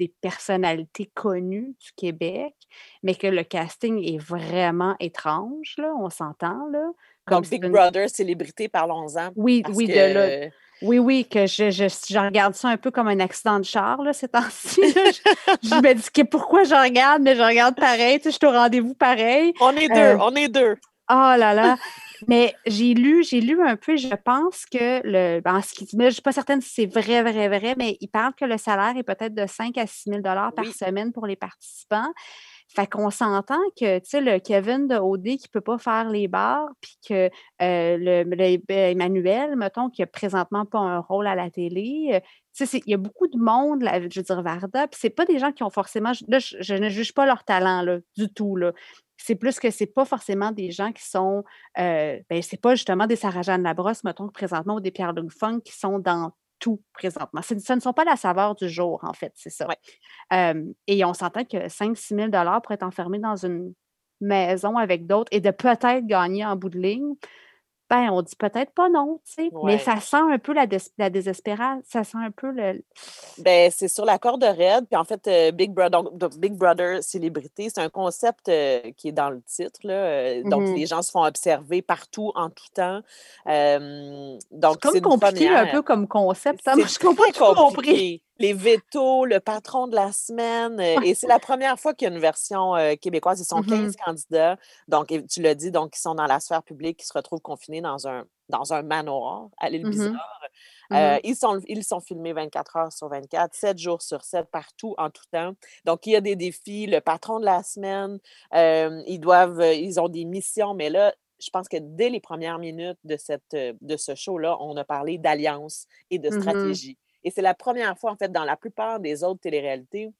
des personnalités connues du Québec, mais que le casting est vraiment étrange, là, on s'entend, là. Comme Big Brother, célébrité, parlons-en. Oui, oui, de là. Oui, oui, que je, je, regarde ça un peu comme un accident de char, là, ces temps-ci. je, me dis que pourquoi je regarde, mais je regarde pareil, tu sais, je suis au rendez-vous pareil. On est deux, euh, on est deux. Oh là là. Mais j'ai lu, j'ai lu un peu, je pense que le. Ben, ce qui, je ne suis pas certaine si c'est vrai, vrai, vrai, mais il parle que le salaire est peut-être de 5 à 6 000 par semaine pour les participants. Fait qu'on s'entend que, tu sais, le Kevin de OD qui ne peut pas faire les bars, puis que euh, le, ben, Emmanuel, mettons, qui n'a présentement pas un rôle à la télé, euh, tu sais, il y a beaucoup de monde, là, je veux dire, Varda, puis c'est pas des gens qui ont forcément, là, je, ne juge pas leur talent, là, du tout, là. C'est plus que c'est pas forcément des gens qui sont, euh, ben, c'est pas justement des Sarah-Jeanne Labrosse, mettons, présentement, ou des Pierre Lung Funk qui sont dans tout présentement. Ce, ne sont pas la saveur du jour, en fait, c'est ça. et on s'entend que 5-6 000 pour être enfermé dans une maison avec d'autres et de peut-être gagner en bout de ligne, ben, on dit peut-être pas non, tu sais, mais ça sent un peu la, la désespérance, ça sent un peu le... Ben, c'est sur la corde raide, puis en fait, euh, Big Brother, donc, Big Brother Célébrité, c'est un concept euh, qui est dans le titre, là, euh, donc mmh les gens se font observer partout, en tout temps. donc, c'est comme compliqué un peu comme concept, ça, hein, je comprends compris les vétos, le patron de la semaine. Euh, et c'est la première fois qu'il y a une version euh, québécoise. Ils sont 15 mmh candidats. Donc, tu l'as dit, donc, ils sont dans la sphère publique, qui se retrouvent confinés dans un, dans un manoir à l'île Bizarre. Mmh euh, ils, sont, ils sont filmés 24 heures sur 24, 7 jours sur 7, partout, en tout temps. Donc, il y a des défis. Le patron de la semaine, ils doivent, ils ont des missions, mais là, je pense que dès les premières minutes de, cette, de ce show-là, on a parlé d'alliance et de stratégie. Et c'est la première fois, en fait, dans la plupart des autres téléréalités,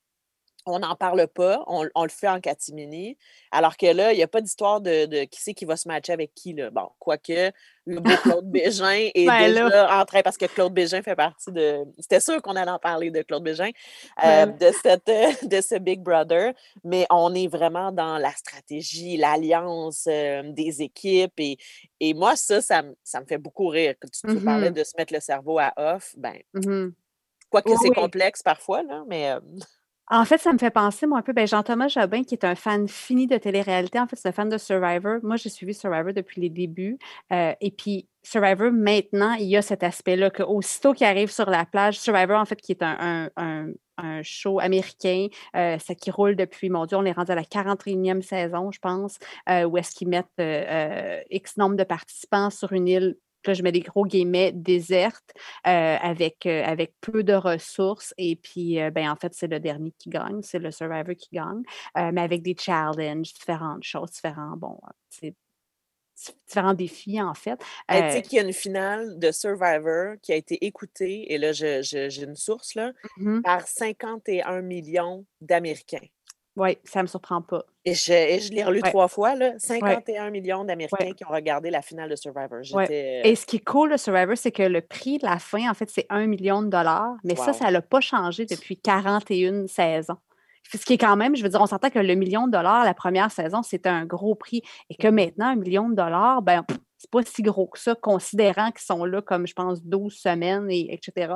on n'en parle pas, on, le fait en catimini, alors que là, il n'y a pas d'histoire de, qui c'est qui va se matcher avec qui. Là. Bon, quoique, le beau Claude Bégin est ben déjà en train, parce que Claude Bégin fait partie de... C'était sûr qu'on allait en parler de Claude Bégin, euh, de, cette, de ce Big Brother, mais on est vraiment dans la stratégie, l'alliance euh, des équipes, et, et moi, ça, ça, me fait beaucoup rire. Quand tu, mmh parlais de se mettre le cerveau à off, ben... Mmh quoique c'est complexe parfois, là, mais... Euh, en fait, ça me fait penser, moi, un peu, ben, Jean-Thomas Jobin, qui est un fan fini de télé-réalité. En fait, c'est un fan de Survivor. Moi, j'ai suivi Survivor depuis les débuts. Euh, et puis, Survivor, maintenant, il y a cet aspect-là qu'aussitôt qu'il arrive sur la plage, Survivor, en fait, qui est un, show américain, euh, ça qui roule depuis, mon Dieu, on est rendu à la 41e saison, je pense, euh, où est-ce qu'ils mettent X nombre de participants sur une île là, je mets des gros guillemets, déserte, euh, avec, euh, avec peu de ressources. Et puis, euh, ben, en fait, c'est le dernier qui gagne, c'est le survivor qui gagne, mais avec des challenges, différentes choses, différents, bon, différents défis, en fait. tu sais qu'il y a une finale de Survivor qui a été écoutée, et là, j'ai une source, là, mmh par 51 millions d'Américains. Oui, ça ne me surprend pas. Et je, l'ai relu trois fois, là, 51 millions d'Américains qui ont regardé la finale de Survivor. Euh Et ce qui est cool de Survivor, c'est que le prix de la fin, en fait, c'est un million de dollars. Mais ça, ça n'a pas changé depuis 41 saisons. Ce qui est quand même, je veux dire, on s'entend que le million de dollars la première saison, c'était un gros prix. Et que maintenant, un million de dollars, ben, c'est pas si gros que ça, considérant qu'ils sont là comme, je pense, 12 semaines, et, etc.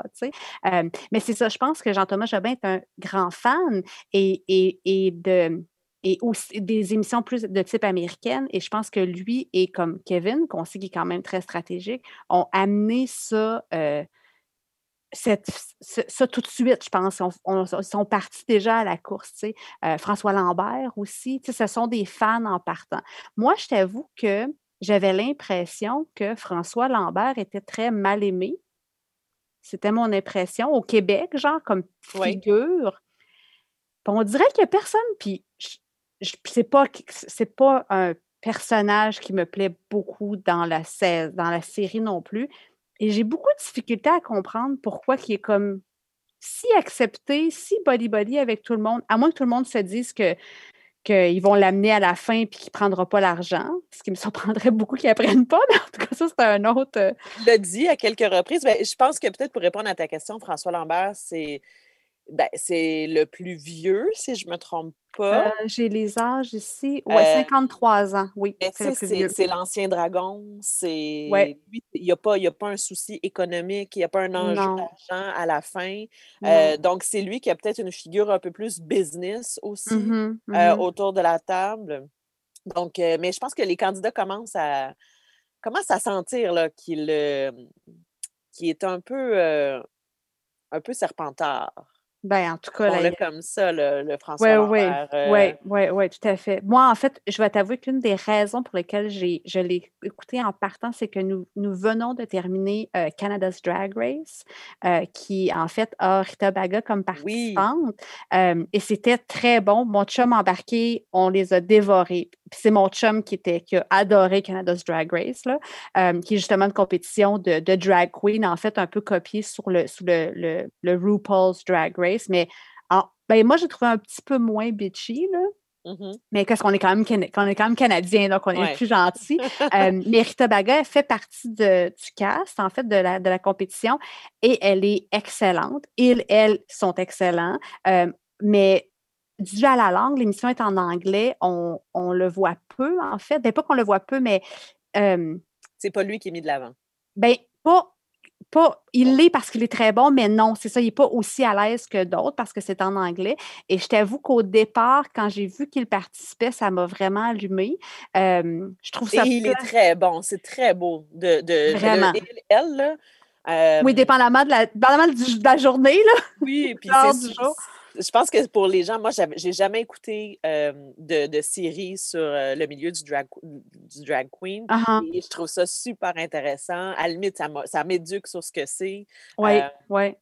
Euh, mais c'est ça, je pense que Jean-Thomas Jobin est un grand fan et, et, de et aussi des émissions plus de type américaine. Et je pense que lui et comme Kevin, qu'on sait qu'il est quand même très stratégique, ont amené ça, euh, ça tout de suite, je pense. ils sont partis déjà à la course. Euh, François Lambert aussi, ce sont des fans en partant. Moi, je t'avoue que j'avais l'impression que François Lambert était très mal aimé. C'était mon impression au Québec, genre comme figure. on dirait qu'il n'y a personne, puis c'est pas c'est pas un personnage qui me plaît beaucoup dans la, dans la série non plus. Et j'ai beaucoup de difficultés à comprendre pourquoi il est comme si accepté, si body-body avec tout le monde, à moins que tout le monde se dise que qu'ils vont l'amener à la fin puis qu'il ne prendra pas l'argent, ce qui me surprendrait beaucoup qu'il apprenne pas, mais en tout cas, ça, c'est un autre. Euh Il l'a dit à quelques reprises. Ben, je pense que peut-être pour répondre à ta question, François Lambert, c'est ben, c'est le plus vieux, si je ne me trompe pas. Euh, j'ai les âges ici. Oui, 53 ans, oui. C'est l'ancien dragon. Ouais. il n'y a, pas, a pas un souci économique, il n'y a pas un enjeu d'argent à la fin. Euh, donc, c'est lui qui a peut-être une figure un peu plus business aussi mmh euh, mmh autour de la table. Donc, mais je pense que les candidats commencent à, commencent à sentir qu'il est un peu, un peu serpentard. Ben, en tout cas, là, comme ça, le, le François Oui, oui, oui, oui, tout à fait. Moi, en fait, je vais t'avouer qu'une des raisons pour lesquelles je l'ai écouté en partant, c'est que nous, nous venons de terminer euh, Canada's Drag Race, euh, qui, en fait, a Rita Baga comme participante. Euh, et c'était très bon. Mon chum embarqué, on les a dévorés. Puis c'est mon chum qui, était, qui a adoré Canada's Drag Race, là, qui est justement une compétition de, de, drag queen, en fait, un peu copiée sur le, sous le, le, le RuPaul's Drag Race mais ben, moi, j'ai trouvé un petit peu moins bitchy, là. Mmh mais parce qu'on est, quand même est quand même canadien, donc on est plus gentil. euh, mais Rita Baga fait partie de, du cast, en fait, de la, de la compétition, et elle est excellente. Ils, elles sont excellents. mais dû à la langue, l'émission est en anglais, on, on, le voit peu, en fait. Ben, pas qu'on le voit peu, mais. c'est pas lui qui est mis de l'avant. Ben, pas il l'est parce qu'il est très bon, mais non, c'est ça, il n'est pas aussi à l'aise que d'autres parce que c'est en anglais. Et je t'avoue qu'au départ, quand j'ai vu qu'il participait, ça m'a vraiment allumé. je trouve ça. Et il est très bon, c'est très beau. De, de vraiment. elle, là, oui, dépendamment de la, dépendamment de la journée, là. Oui, puis c'est je pense que pour les gens, moi, j'ai jamais écouté de, de, série sur le milieu du drag, du drag queen. Uh-huh. Et je trouve ça super intéressant. À la limite, ça m'éduque sur ce que c'est. Oui, oui.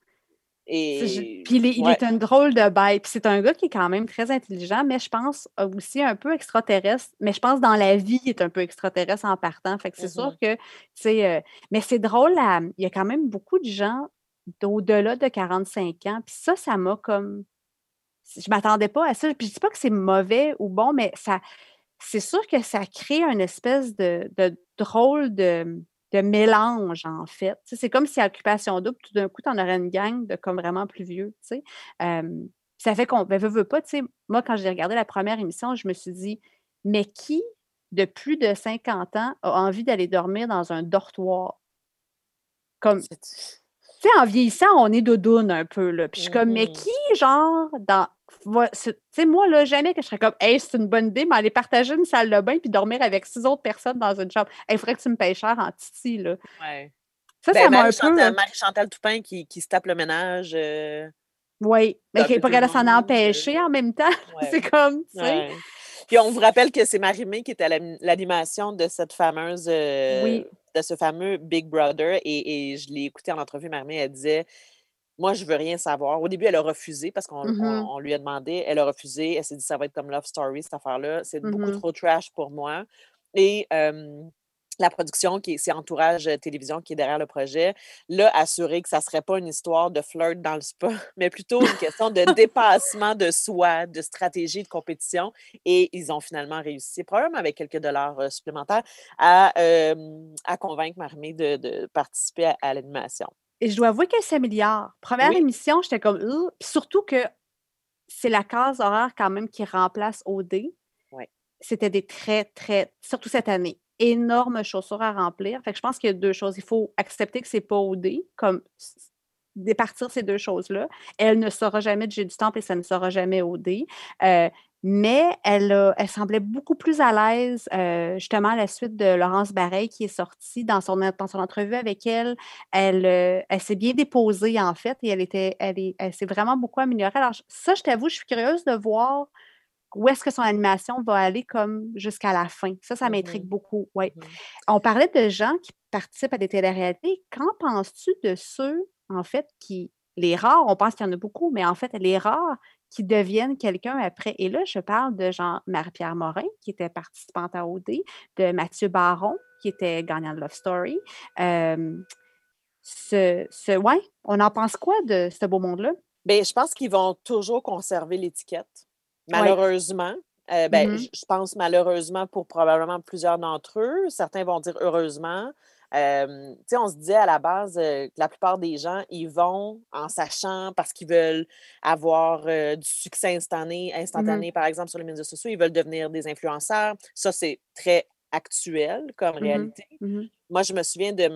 Et... Puis il est, il est, un drôle de bête. c'est un gars qui est quand même très intelligent, mais je pense aussi un peu extraterrestre. Mais je pense dans la vie, il est un peu extraterrestre en partant. Fait que c'est sûr mm-hmm. que, tu sais, mais c'est drôle, il y a quand même beaucoup de gens d'au-delà de 45 ans. Puis ça, ça m'a comme je m'attendais pas à ça. Puis je dis pas que c'est mauvais ou bon, mais ça, c'est sûr que ça crée une espèce de, drôle de, mélange, en fait. c'est comme si à Occupation Double, tout d'un coup, tu en aurais une gang de comme vraiment plus vieux, tu sais. ça fait qu'on ne ben, veut, pas, tu sais. Moi, quand j'ai regardé la première émission, je me suis dit, mais qui de plus de 50 ans a envie d'aller dormir dans un dortoir? Comme sais, en vieillissant, on est doudoune un peu, là. Puis je suis comme, mais mmh qui, genre, dans. Tu sais, moi, là, jamais que je serais comme, hey, c'est une bonne idée, mais aller partager une salle de bain puis dormir avec six autres personnes dans une chambre. Il faudrait que tu me payes cher en titi, là. Ouais. Ça, ben, ça m'a un peu. Marie-Chantal Toupin qui, qui, se tape le ménage. Euh, oui, mais qui n'est pas qu'elle s'en empêcher en même temps. c'est comme, tu sais. Puis on vous rappelle que c'est Marie-Mé qui était à l'animation de cette fameuse. Euh, oui de ce fameux Big Brother et, je l'ai écouté en entrevue, Marie, elle disait Moi, je veux rien savoir. Au début, elle a refusé parce qu'on mmh lui a demandé. Elle a refusé. Elle s'est dit Ça va être comme Love Story, cette affaire-là. C'est beaucoup mmh trop trash pour moi. Et la production, qui c'est Entourage euh, Télévision qui est derrière le projet, l'a assuré que ça ne serait pas une histoire de flirt dans le spa, mais plutôt une question de dépassement de soi, de stratégie de compétition. Et ils ont finalement réussi, probablement avec quelques dollars euh, supplémentaires, à, à convaincre Marmé de, de participer à, l'animation. Et je dois avouer qu'elle s'améliore. Première émission, j'étais comme, surtout que c'est la case horaire quand même qui remplace OD. Ouais. C'était des très, très, surtout cette année, énormes chaussures à remplir. Fait je pense qu'il y a deux choses. Il faut accepter que c'est pas OD, comme départir ces deux choses-là. Elle ne sera jamais de J'ai du Temple et ça ne sera jamais OD. Euh, mais elle, elle semblait beaucoup plus à l'aise, euh, justement, à la suite de Laurence Bareil qui est sortie dans son, dans son entrevue avec elle. Elle, euh, elle s'est bien déposée, en fait, et elle, était, elle, elle s'est vraiment beaucoup améliorée. Alors, ça, je t'avoue, je suis curieuse de voir où est-ce que son animation va aller comme jusqu'à la fin? Ça, ça m'intrigue mmh beaucoup. Ouais. Mmh On parlait de gens qui participent à des téléréalités. Qu'en penses-tu de ceux, en fait, qui, les rares, on pense qu'il y en a beaucoup, mais en fait, les rares qui deviennent quelqu'un après? Et là, je parle de Jean Marie-Pierre Morin, qui était participante à OD, de Mathieu Baron, qui était gagnant de Love Story. ce, ce. Ouais, on en pense quoi de ce beau monde-là? Bien, je pense qu'ils vont toujours conserver l'étiquette, malheureusement. Euh, ben, Mhm. je pense malheureusement pour probablement plusieurs d'entre eux. Certains vont dire heureusement. Euh, on se disait à la base euh, que la plupart des gens, ils vont en sachant parce qu'ils veulent avoir euh, du succès instantané, Mhm. instantané, par exemple, sur les médias sociaux. Ils veulent devenir des influenceurs. Ça, c'est très actuel comme Mhm. réalité. Mhm. Moi, je me souviens de,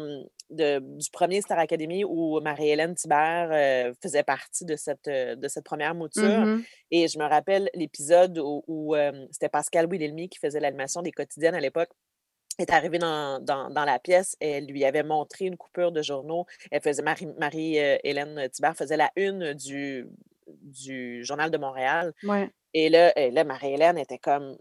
de- du premier Star Academy où Marie-Hélène Thibert euh, faisait partie de cette, euh, de cette première mouture. Mhm. Et je me rappelle l'épisode où, où, euh, c'était Pascal Wilhelmy qui faisait l'animation des quotidiennes à l'époque. Est arrivée dans, dans- dans la pièce, elle lui avait montré une coupure de journaux. Elle faisait Marie- Marie-Hélène Thibert faisait la une du, du Journal de Montréal. Ouais. Et là, là Marie-Hélène était comme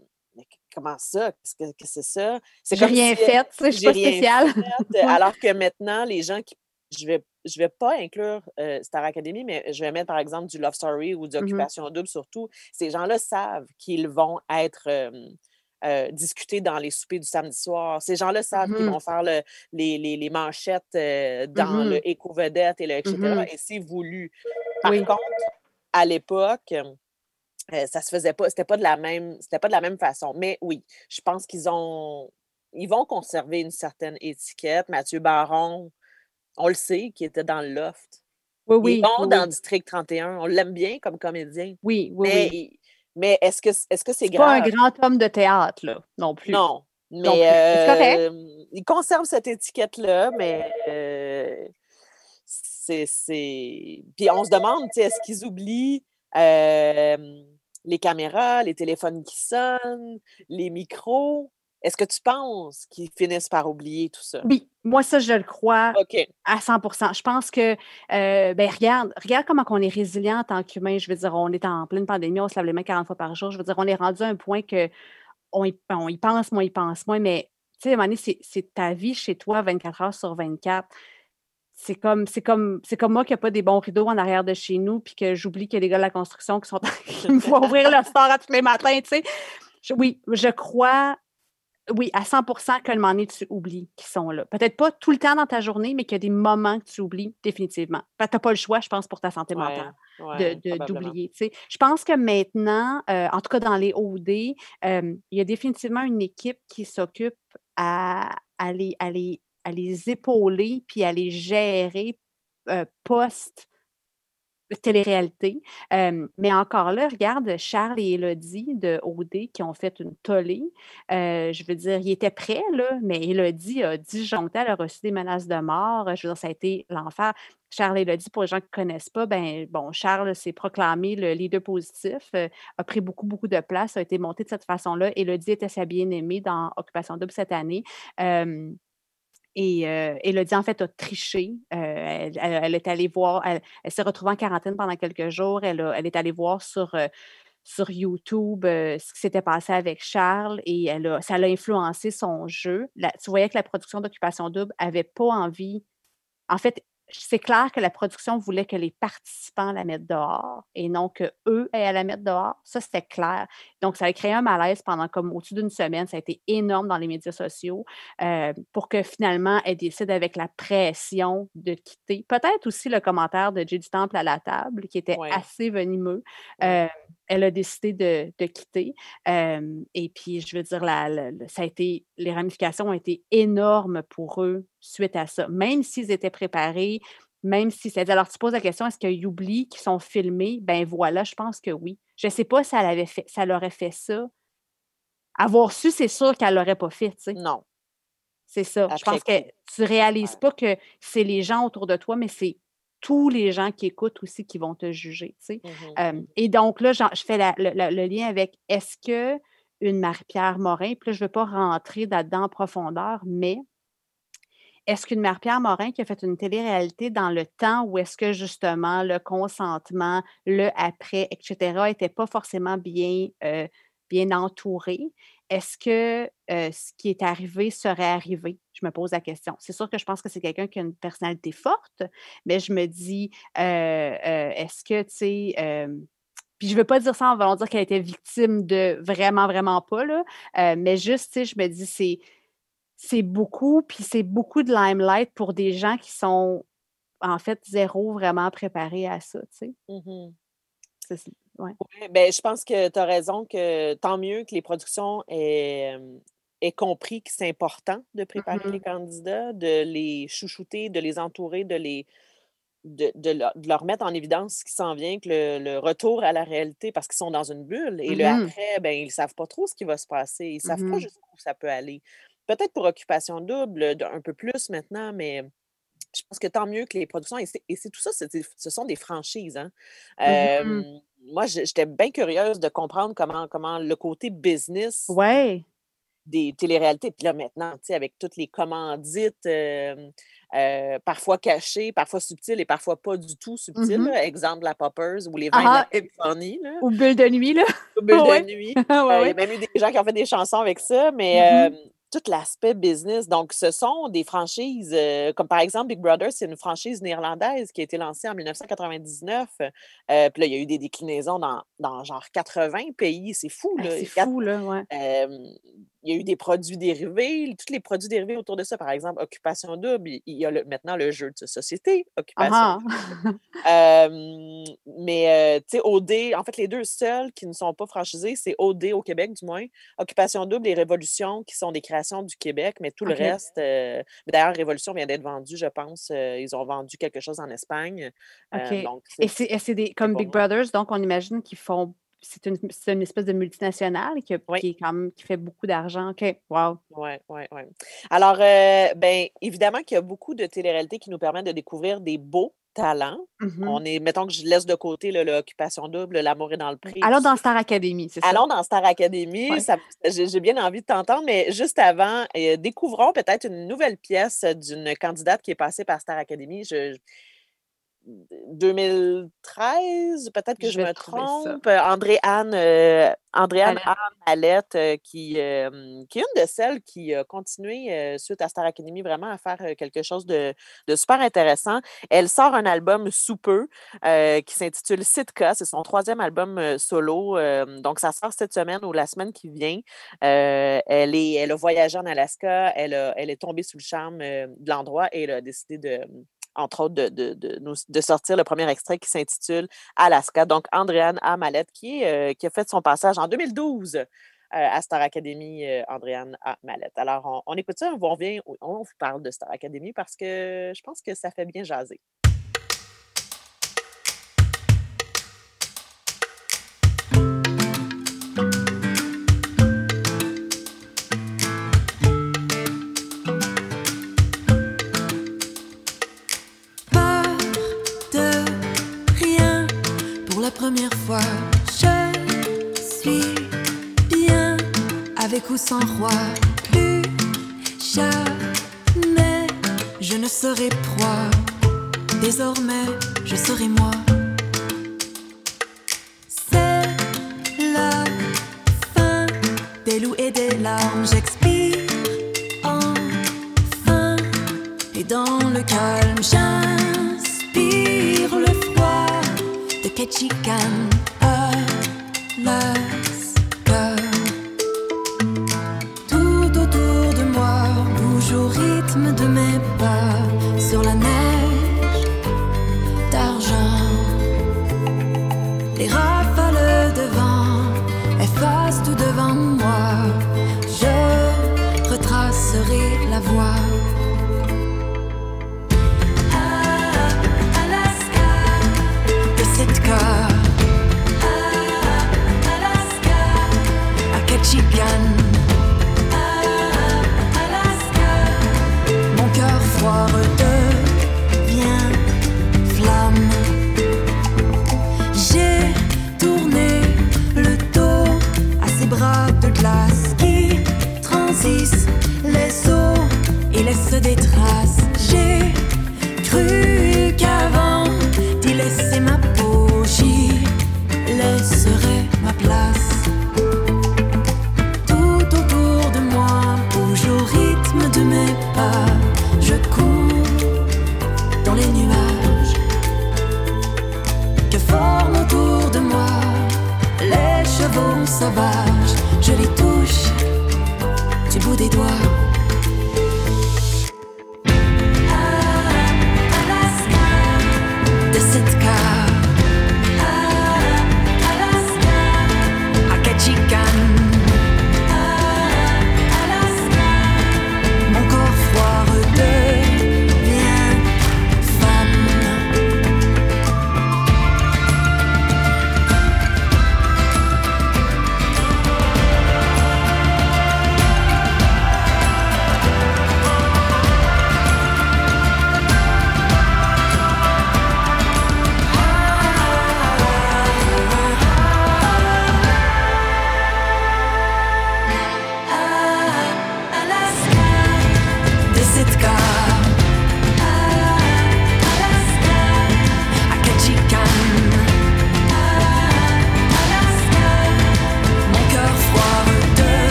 comment ça? Qu'est-ce que, que c'est ça? C'est J'ai rien si elle- fait, je suis pas spéciale. fait, alors que maintenant, les gens qui. Je vais, je vais pas inclure euh, Star Academy, mais je vais mettre par exemple du Love Story ou d'Occupation Double surtout. Ces gens-là savent qu'ils vont être euh, euh, discutés dans les soupers du samedi soir. Ces gens-là savent qu'ils Mhm. vont faire le- les, les- les manchettes euh, dans Mhm. le Éco-Vedette et le etc. Et c'est voulu. Par Oui. contre, à l'époque, euh, ça se faisait pas, c'était pas de la même, c'était pas de la même façon. Mais oui, je pense qu'ils ont, ils vont conserver une certaine étiquette. Mathieu Baron, on le sait, qui était dans le loft. Oui, oui, est bon oui, dans oui. District 31. On l'aime bien comme comédien. Oui, oui, Mais, oui. mais est-ce que est-ce que c'est C'est pas un grand homme de théâtre, là, non plus. Non. Mais C'est correct. euh, il conserve cette étiquette-là, mais euh, c'est. c'est- Puis on se demande, tu sais, est-ce qu'ils oublient euh, les caméras, les téléphones qui sonnent, les micros? Est-ce que tu penses qu'ils finissent par oublier tout ça? Oui, moi, ça, je le crois à 100% Je pense que, euh, ben, regarde, regarde comment on est résilient en tant qu'humain. Je veux dire, on est en pleine pandémie, on se lave les mains 40 fois par jour. Je veux dire, on est rendu à un point que on y, on y pense moins, y pense moins, mais tu sais, à un moment donné, c'est ta vie chez toi 24 heures sur 24. C'est comme, c'est comme, c'est comme moi qui n'ai pas des bons rideaux en arrière de chez nous, puis que j'oublie qu'il y a les gars de la construction qui sont qui me font ouvrir le store à tous les matins, tu sais. Je- oui, je crois, oui, à 100% que le moment donné, tu oublies qu'ils sont là. Peut-être pas tout le temps dans ta journée, mais qu'il y a des moments que tu oublies définitivement. Tu n'as pas le choix, je pense, pour ta santé mentale ouais, de- d'oublier. tu sais. Je pense que maintenant, euh, en tout cas dans les OD, euh, il y a définitivement une équipe qui s'occupe à, à les, à les- à les épauler puis à les gérer euh, post télé-réalité. Mais encore là, regarde Charles et Élodie de OD qui ont fait une tollée. Euh, je veux dire, ils étaient prêts, là, mais Élodie a disjoncté, elle a reçu des menaces de mort. Je veux dire, ça a été l'enfer. Charles et Élodie, pour les gens qui ne connaissent pas, ben bon, Charles s'est proclamé le leader positif, euh, a pris beaucoup, beaucoup de place, a été monté de cette façon-là. Élodie était sa bien-aimée dans Occupation Double cette année. Et euh, Élodie, en fait, a triché. Euh, elle, est allée voir, elle, s'est retrouvée en quarantaine pendant quelques jours. Elle, a- est allée voir sur, euh, sur YouTube euh, ce qui s'était passé avec Charles et elle a, ça l'a influencé son jeu. Tu voyais que la production d'Occupation Double avait pas envie. En fait, c'est clair que la production voulait que les participants la mettent dehors et non que eux aient à la mettre dehors. Ça, c'était clair. Donc, ça a créé un malaise pendant comme au-dessus d'une semaine. Ça a été énorme dans les médias sociaux euh, pour que finalement, elle décide avec la pression de quitter. Peut-être aussi le commentaire de Jay du Temple à la table, qui était Ouais. assez venimeux. Euh, elle a décidé de, de quitter. Euh, et puis, je veux dire, la- ça a été, les ramifications ont été énormes pour eux suite à ça. Même s'ils étaient préparés, même si c'est. Alors, tu poses la question, est-ce qu'ils oublient qu'ils sont filmés? Ben voilà, je pense que oui. Je ne sais pas si elle avait fait, ça leur aurait fait ça. Avoir su, c'est sûr qu'elle ne l'aurait pas fait, tu sais. Non. C'est ça. Je pense que tu réalises Ouais. pas que c'est les gens autour de toi, mais c'est tous les gens qui écoutent aussi qui vont te juger, tu sais. Euh, mhm. et donc là, je fais la- le, le- le lien avec est-ce que une Marie-Pierre Morin, puis là, je ne veux pas rentrer là-dedans en profondeur, mais est-ce qu'une Marie-Pierre Morin qui a fait une télé-réalité dans le temps où est-ce que justement le consentement, le après, etc., n'était pas forcément bien, euh, bien entouré, est-ce que euh, ce qui est arrivé serait arrivé? Je me pose la question. C'est sûr que je pense que c'est quelqu'un qui a une personnalité forte, mais je me dis, euh, euh, est-ce que, tu sais, puis je ne veux pas dire ça en voulant dire qu'elle était victime de vraiment, vraiment pas, là, mais juste, tu sais, je me dis, c'est c'est beaucoup, puis c'est beaucoup de limelight pour des gens qui sont en fait, zéro vraiment préparé à ça, tu sais. Mmh C'est ouais. Ouais, ben, je pense que tu as raison que tant mieux que les productions aient, compris que c'est important de préparer les candidats, de les chouchouter, de les entourer, de les de de leur de leur mettre en évidence ce qui s'en vient, que le le retour à la réalité parce qu'ils sont dans une bulle et le Mmh après, ben, ils savent pas trop ce qui va se passer. Ils savent pas Mmh jusqu'où ça peut aller. Peut-être pour Occupation Double, un peu plus maintenant, mais je pense que tant mieux que les productions et c'est et c'est tout ça, ce sont des franchises, hein. Moi, j'étais bien curieuse de comprendre comment comment le côté business Ouais. des téléréalités puis là, maintenant, tu sais, avec toutes les commandites, heu, parfois cachées, parfois subtiles et parfois pas du tout subtiles, Mmh là. Exemple, la Poppers ou les vins de la Ah Californie, là, ou Bulle de nuit, là. ou Bulle de nuit. Ouais, Heu, il y a même eu des gens qui ont fait des chansons avec ça, mais Mmh hem, tout l'aspect business, donc ce sont des franchises, heu, comme par exemple Big Brother, c'est une franchise néerlandaise qui a été lancée en 1999, heu, puis là, il y a eu des déclinaisons dans dans genre 80 pays, c'est fou, Ah, là, c'est fou, là, ouais. Il y a eu des produits dérivés, tous les produits dérivés autour de ça, par exemple, Occupation Double, il y a le maintenant le jeu de société, Occupation Ah! Mais heu, tu sais, OD, en fait, les 2 seuls qui ne sont pas franchisés, c'est OD au Québec, du moins, Occupation Double et Révolution qui sont des créations du Québec, mais tout le reste, mais d'ailleurs, Révolution vient d'être vendu, je pense, heu, ils ont vendu quelque chose en Espagne, donc Et c'est des comme Big moi. Brothers, donc on imagine qu'ils font c'est une c'est une espèce de multinationale qui Oui. qui est quand même qui fait beaucoup d'argent. OK, wow. Ouais, ouais, ouais. Alors, heu, ben, évidemment qu'il y a beaucoup de téléréalités qui nous permettent de découvrir des beaux talents. Mmh On est mettons que je laisse de côté, là, le Occupation Double, L'amour est dans le tout Allons dans Star Academy, c'est ça? Allons dans Star Academy, Ouais. j'ai bien envie de t'entendre, mais juste avant, heu, découvrons peut-être une nouvelle pièce d'une candidate qui est passée par Star Academy. Je 2013, peut-être que Je me ça. trompe, André-Anne, heu, André-Anne Mallette. A. Mallette, heu, qui, est une de celles qui a continué, suite à Star Academy, vraiment à faire, quelque chose de de super intéressant. Elle sort un album sous peu, qui s'intitule Sitka. C'est son 3e album, solo, donc ça sort cette semaine ou la semaine qui vient. Elle est elle a voyagé en Alaska, elle a elle est tombée sous le charme, de l'endroit et elle a décidé de, entre autres, de de de sortir le premier extrait qui s'intitule Alaska. Donc Andréane A. Mallette qui heu, qui a fait son passage en 2012, heu, à Star Academy, heu, Andréane A. Mallette. Alors on on écoute ça, on revient, on vous parle de Star Academy parce que je pense que ça fait bien jaser. Avec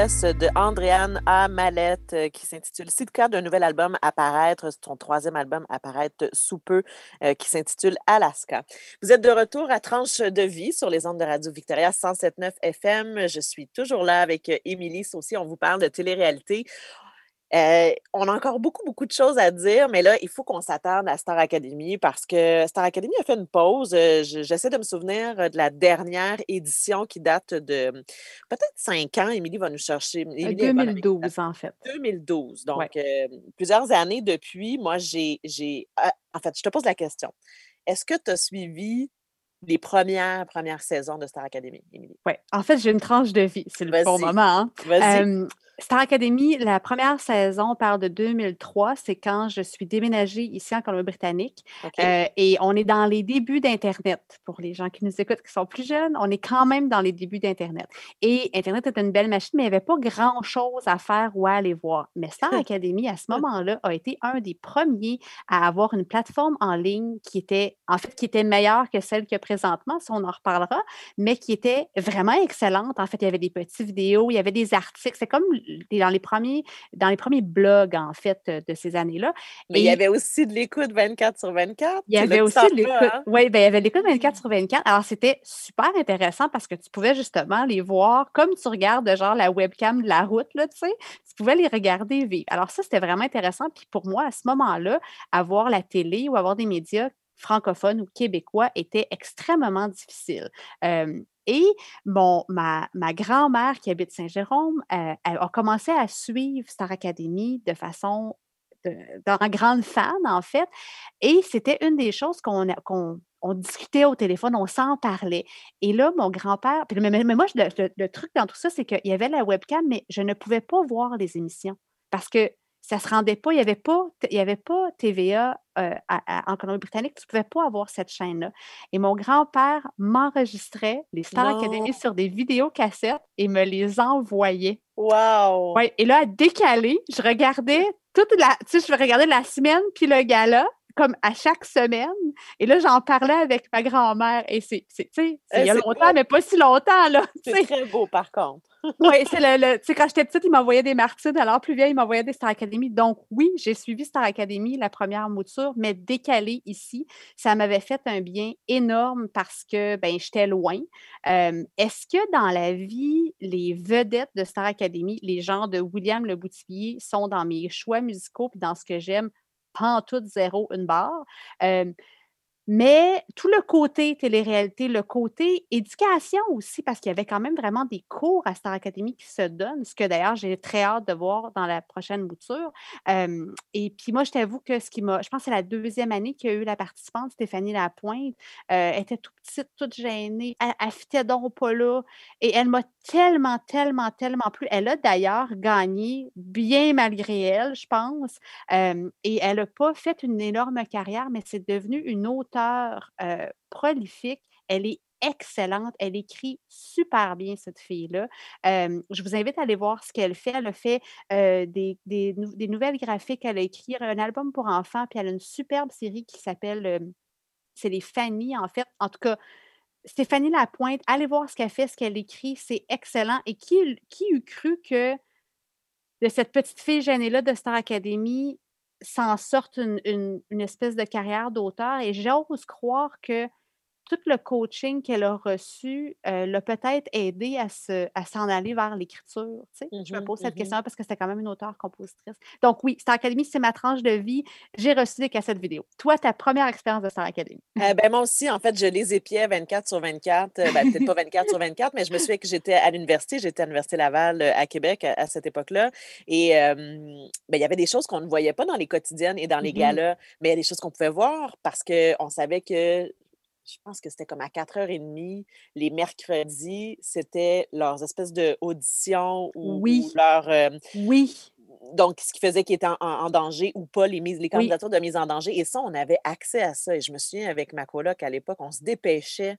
de Andréane A. Mallette euh, qui s'intitule Sitka d'un nouvel album à paraître, son troisième album à paraître sous peu, euh, qui s'intitule Alaska. Vous êtes de retour à Tranche de vie sur les ondes de Radio Victoria 107.9 FM. Je suis toujours là avec Émilie aussi. On vous parle de télé-réalité. Euh, on a encore beaucoup, beaucoup de choses à dire, mais là, il faut qu'on s'attarde à Star Academy parce que Star Academy a fait une pause. Euh, j'essaie de me souvenir de la dernière édition qui date de peut-être cinq ans. Émilie va nous chercher. 2012, euh, en fait. 2012. Donc, plusieurs années depuis, moi, j'ai. En fait, je te pose la question. Est-ce que tu as suivi les premières, premières saisons de Star Academy, Émilie? Oui. En fait, j'ai une tranche de vie. C'est le bon moment. Hein? Star Academy, la première saison parle de 2003. C'est quand je suis déménagée ici en Colombie-Britannique. Euh, et on est dans les débuts d'Internet. Pour les gens qui nous écoutent, qui sont plus jeunes, on est quand même dans les débuts d'Internet. Et Internet est une belle machine, mais il n'y avait pas grand-chose à faire ou à aller voir. Mais Star Academy, à ce moment-là, a été un des premiers à avoir une plateforme en ligne qui était, en fait, qui était meilleure que celle que présentement, si on en reparlera, mais qui était vraiment excellente. En fait, il y avait des petites vidéos, il y avait des articles. C'est comme dans les premiers, dans les premiers blogs, en fait, euh, de ces années-là. Mais il y avait aussi de l'écoute 24 sur 24. Il y avait aussi de l'écoute. Hein? Oui, ben, il y avait de l'écoute 24 sur 24. Alors, c'était super intéressant parce que tu pouvais justement les voir comme tu regardes, genre, la webcam de la route, là, tu sais. Tu pouvais les regarder vivre. Alors, ça, c'était vraiment intéressant. Puis pour moi, à ce moment-là, avoir la télé ou avoir des médias francophones ou québécois était extrêmement difficile. Et ma, ma grand-mère qui habite Saint-Jérôme euh, a commencé à suivre Star Academy de façon d'un grande fan, en fait. Et c'était une des choses qu'on on discutait au téléphone, on s'en parlait. Et là, mon grand-père, mais, mais, moi, le, truc dans tout ça, c'est qu'il y avait la webcam, mais je ne pouvais pas voir les émissions parce que ça ne se rendait pas, il n'y avait, pas, il y avait pas TVA euh, en Colombie-Britannique, tu ne pouvais pas avoir cette chaîne-là. Et mon grand-père m'enregistrait les Star Academy sur des vidéocassettes et me les envoyait. Wow! Ouais, et là, à décaler, je regardais toute la, tu sais, je regardais la semaine puis le gala comme à chaque semaine. Et là, j'en parlais avec ma grand-mère. Et c'est, tu sais, il y a longtemps, mais pas si longtemps, là. C'est très beau, par contre. oui, c'est le, tu sais, quand j'étais petite, il m'envoyait des Martines. Alors, plus vieille, il m'envoyait des Star Academy. Donc, oui, j'ai suivi Star Academy, la première mouture, mais décalée ici. Ça m'avait fait un bien énorme parce que, ben, j'étais loin. est-ce que dans la vie, les vedettes de Star Academy, les gens de William Le Boutillier, sont dans mes choix musicaux puis dans ce que j'aime? Pas tout zéro, une barre. Mais tout le côté télé-réalité, le côté éducation aussi, parce qu'il y avait quand même vraiment des cours à Star Academy qui se donnent, ce que d'ailleurs j'ai très hâte de voir dans la prochaine mouture. et puis moi, je t'avoue que ce qui m'a, je pense que c'est la deuxième année qu'il y a eu la participante, Stéphanie Lapointe, euh, était toute petite, toute gênée, elle, elle fitait donc pas là. Et elle m'a tellement, tellement, tellement plu. Elle a d'ailleurs gagné, bien malgré elle, je pense. et elle n'a pas fait une énorme carrière, mais c'est devenu une auteure prolifique. Elle est excellente. Elle écrit super bien, cette fille-là. je vous invite à aller voir ce qu'elle fait. Elle a fait des, nouvelles graphiques. Elle a écrit un album pour enfants, puis elle a une superbe série qui s'appelle C'est les Fanny, en fait. En tout cas, Stéphanie Lapointe, allez voir ce qu'elle fait, ce qu'elle écrit. C'est excellent. Et qui, qui eût cru que de cette petite fille gênée-là de Star Academy, s'en sortent une, une, espèce de carrière d'auteur et j'ose croire que tout le coaching qu'elle a reçu euh, l'a peut-être aidé à, se, à s'en aller vers l'écriture. Tu sais? je me mmh pose cette mmh question parce que c'était quand même une auteure-compositrice. Donc oui, Star Academy, c'est ma tranche de vie. J'ai reçu des cassettes vidéo. Toi, ta première expérience de Star Academy? Euh, ben, moi aussi, en fait, je les épiais 24 sur 24. Euh, ben, peut-être pas 24 sur 24, mais je me souviens que j'étais à l'université. J'étais à l'Université Laval à Québec à, cette époque-là. Et ben, il y avait des choses qu'on ne voyait pas dans les quotidiennes et dans les mmh galas, mais il y a des choses qu'on pouvait voir parce qu'on savait que je pense que c'était comme à 4h30, les mercredis, c'était leurs espèces d'auditions ou, oui. leur. oui. Donc, ce qui faisait qu'ils étaient en, danger ou pas, les, mises, les candidatures de mise en danger. Et ça, on avait accès à ça. Et je me souviens, avec ma coloc à l'époque, on se dépêchait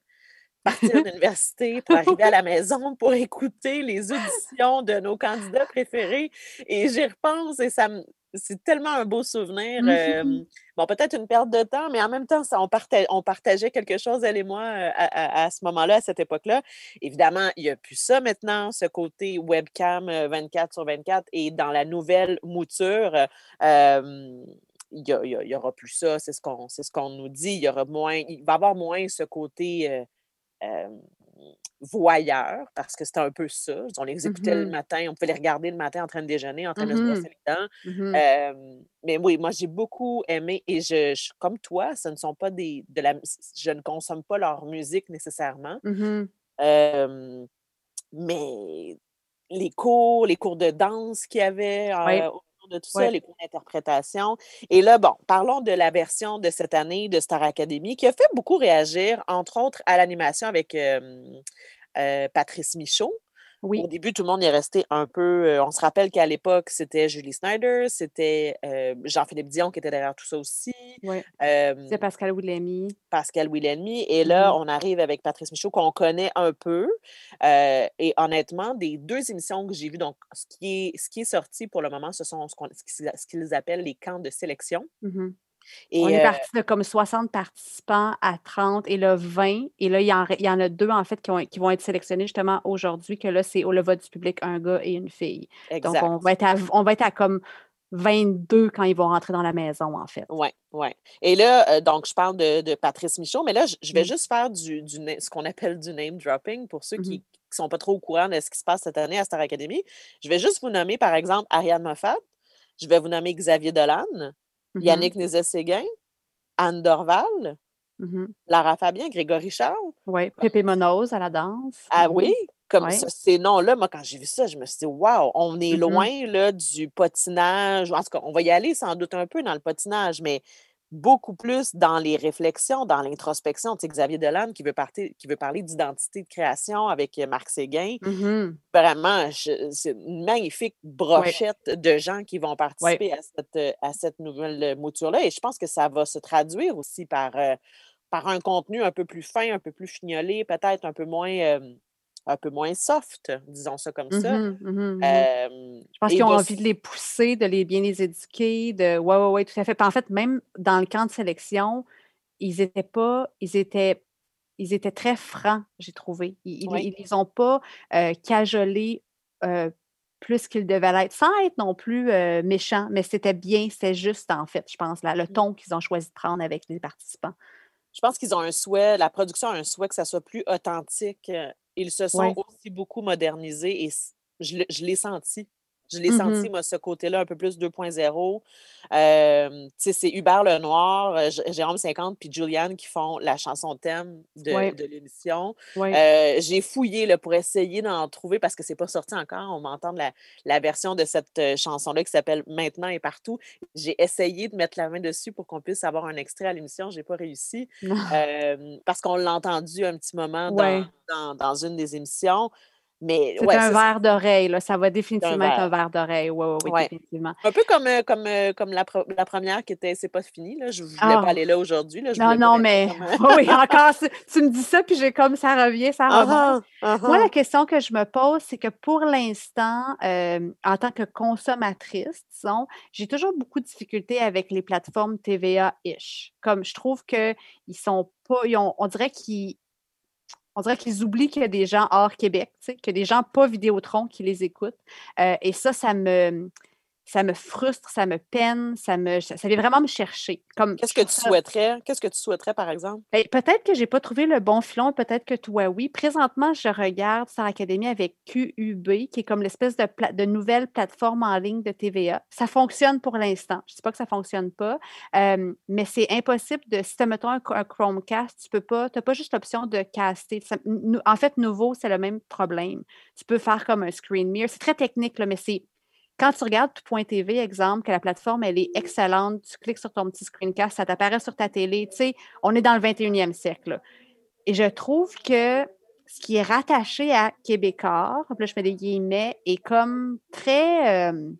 partir de l'université pour arriver à la maison pour écouter les auditions de nos candidats préférés. Et j'y repense et ça me, c'est tellement un beau souvenir. Mhm. bon, peut-être une perte de temps, mais en même temps, ça, on, on partageait quelque chose, elle et moi, à, à ce moment-là, à cette époque-là. Évidemment, il n'y a plus ça maintenant, ce côté webcam 24 sur 24. Et dans la nouvelle mouture, il n'y aura plus ça, c'est ce qu'on ce qu'on nous dit. Il y aura moins, il va y avoir moins ce côté voyeur, parce que c'était un peu ça. On les écoutait le Mhm. matin, on pouvait les regarder le matin en train de déjeuner, en train de se Mhm. brosser les dents. Euh, mais oui, moi, j'ai beaucoup aimé, et je, je- comme toi, ce ne sont pas des, de la, je ne consomme pas leur musique nécessairement. Euh, mais les cours, les cours de danse qu'il y avait Oui, euh, de tout ça, les cours d'interprétation. Et là, bon, parlons de la version de cette année de Star Academy qui a fait beaucoup réagir, entre autres à l'animation avec euh, euh, Patrice Michaud. Au début, tout le monde est resté un peu. euh, on se rappelle qu'à l'époque, c'était Julie Snyder, c'était euh, Jean-Philippe Dion qui était derrière tout ça aussi, oui. euh, C'est Pascal Willemy. Pascal Wilhelmy. Et là, Mhm. on arrive avec Patrice Michaud, qu'on connaît un peu. euh, et honnêtement, des deux émissions que j'ai vues, donc ce qui, est, ce qui est sorti pour le moment, ce sont ce qu'ils appellent les camps de sélection. Mhm. Et On est euh, parti de comme 60 participants à 30 et là 20. Et là, il y en, il y en a deux en fait qui, ont- qui vont être sélectionnés justement aujourd'hui, que là, c'est au le vote du public, un gars et une fille. Donc, exact. on va être à, on va être à comme 22 quand ils vont rentrer dans la maison, en fait. Oui, oui. Et là, euh, donc, je parle de, de Patrice Michaud, mais là, je, je vais Mm. juste faire du, du ce qu'on appelle du name dropping pour ceux qui ne sont pas trop au courant de ce qui se passe cette année à Star Academy. Je vais juste vous nommer, par exemple, Ariane Moffat. Je vais vous nommer Xavier Dolan, Mhm. Yannick Nézet-Séguin, Anne Dorval, Mhm. Lara Fabien, Grégory Charles. Oui, Pépé Monoz à la danse. Ah oui, comme Ouais. ça, ces noms-là, moi, quand j'ai vu ça, je me suis dit, waouh, on est Mhm. loin là, du patinage. En tout cas, on va y aller sans doute un peu dans le patinage, mais beaucoup plus dans les réflexions, dans l'introspection. Tu sais, Xavier Dolan qui veut, partir, qui veut parler d'identité de création avec euh, Marc Séguin. Mhm. Vraiment, c'est une magnifique brochette de gens qui vont participer à cette, euh, à cette nouvelle mouture-là. Et je pense que ça va se traduire aussi par, euh, par un contenu un peu plus fin, un peu plus fignolé, peut-être un peu moins, euh, un peu moins soft, disons ça comme ça. Mhm. Euh, Je pense qu'ils ont de envie de les pousser, de les bien les éduquer, de ouais, ouais, ouais, tout à fait. Puis en fait, même dans le camp de sélection, ils étaient pas, ils étaient, ils étaient très francs, j'ai trouvé. Ils, Oui. ils les ont pas euh, cajolés euh, plus qu'ils devaient l'être, sans être non plus méchants, mais c'était bien, c'était juste en fait, je pense, là, le Mmh. ton qu'ils ont choisi de prendre avec les participants. Je pense qu'ils ont un souhait, la production a un souhait que ça soit plus authentique. Ils se sont Ouais. aussi beaucoup modernisés et je l'ai senti. Je l'ai senti, Mhm. moi, ce côté-là, un peu plus 2.0. Euh, tu sais, c'est Hubert Lenoir, euh, Jérôme 50 puis Juliane qui font la chanson thème de, l'émission. Euh, j'ai fouillé là, pour essayer d'en trouver parce que c'est pas sorti encore. On m'entend la, la version de cette euh, chanson-là qui s'appelle Maintenant et partout. J'ai essayé de mettre la main dessus pour qu'on puisse avoir un extrait à l'émission. J'ai pas réussi euh, parce qu'on l'a entendu un petit moment dans, Ouais. dans, dans une des émissions. Mais C'est ouais, un verre d'oreille, là. Ça va un définitivement être un verre. d'oreille. Oui, oui, oui, Ouais. définitivement. Un peu comme, euh, comme, euh, comme la, première qui était C'est pas fini. Là. Je voulais pas Ah, aller là aujourd'hui. non, non, mais comme. euh, oui, encore, tu me dis ça, puis j'ai comme ça revient, ça. Ah ah, Moi, la question que je me pose, c'est que pour l'instant, euh, en tant que consommatrice, disons, j'ai toujours beaucoup de difficultés avec les plateformes TVA-ish. Comme je trouve qu'ils sont pas, ils ont- on dirait qu'ils on dirait qu'ils oublient qu'il y a des gens hors Québec, qu'il y a des gens pas Vidéotron qui les écoutent. Euh, et ça, ça me, ça me frustre, ça me peine, ça me, ça, vient vraiment me chercher. Comme Qu'est-ce que tu souhaiterais? Qu'est-ce que tu souhaiterais, par exemple? Ben, peut-être que j'ai pas trouvé le bon filon, peut-être que toi, oui. Présentement, je regarde Star Academy avec QUB, qui est comme l'espèce de, pla- de nouvelle plateforme en ligne de TVA. Ça fonctionne pour l'instant. Je ne dis pas que ça ne fonctionne pas, euh, mais c'est impossible de, si tu mettons, un, un Chromecast, tu peux pas, tu n'as pas juste l'option de caster. Ça- en fait, nouveau, c'est le même problème. Tu peux faire comme un screen mirror. C'est très technique, là, mais c'est quand tu regardes tout.tv, exemple, que la plateforme, elle est excellente, tu cliques sur ton petit screencast, ça t'apparaît sur ta télé, tu sais, on est dans le 21e siècle. Et je trouve que ce qui est rattaché à Québécois, là, je mets des guillemets, est comme très, euh,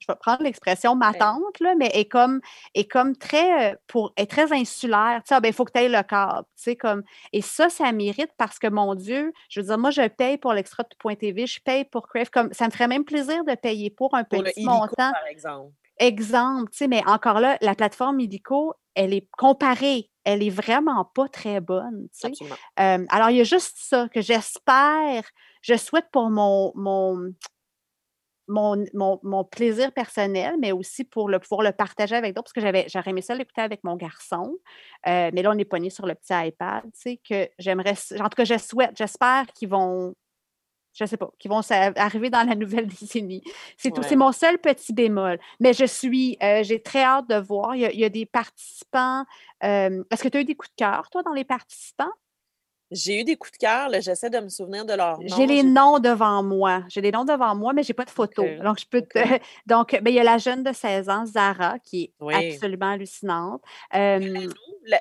je vais prendre l'expression ma tante, là, mais est comme, est comme très, euh, pour, est très insulaire. Tu sais, ah, ben, il faut que tu ailles le câble. Tu sais, comme, et ça, ça mérite parce que, mon Dieu, je veux dire, moi, je paye pour l'extra de Point TV, je paye pour Crave. Comme, ça me ferait même plaisir de payer pour un petit montant. par exemple. Exemple, tu sais, mais encore là, la plateforme Illico, elle est comparée, elle est vraiment pas très bonne. Tu sais. Euh, alors, il y a juste ça que j'espère, je souhaite pour mon, mon, mon, plaisir personnel, mais aussi pour le, pouvoir le partager avec d'autres, parce que j'avais, j'aurais aimé ça l'écouter avec mon garçon. Euh, mais là, on est pogné sur le petit iPad, tu sais, que j'aimerais, en tout cas, je souhaite, j'espère qu'ils vont, je sais pas, qu'ils vont arriver dans la nouvelle décennie. C'est tout, c'est mon seul petit bémol. Mais je suis, euh, j'ai très hâte de voir. Il y a, des participants. Euh, est-ce que tu as eu des coups de cœur, toi, dans les participants? J'ai eu des coups de cœur, j'essaie de me souvenir de leurs noms. J'ai les noms devant moi. J'ai les noms devant moi, mais je n'ai pas de photos. Donc, je peux Donc, ben, il y a la jeune de 16 ans, Zara, qui est absolument hallucinante.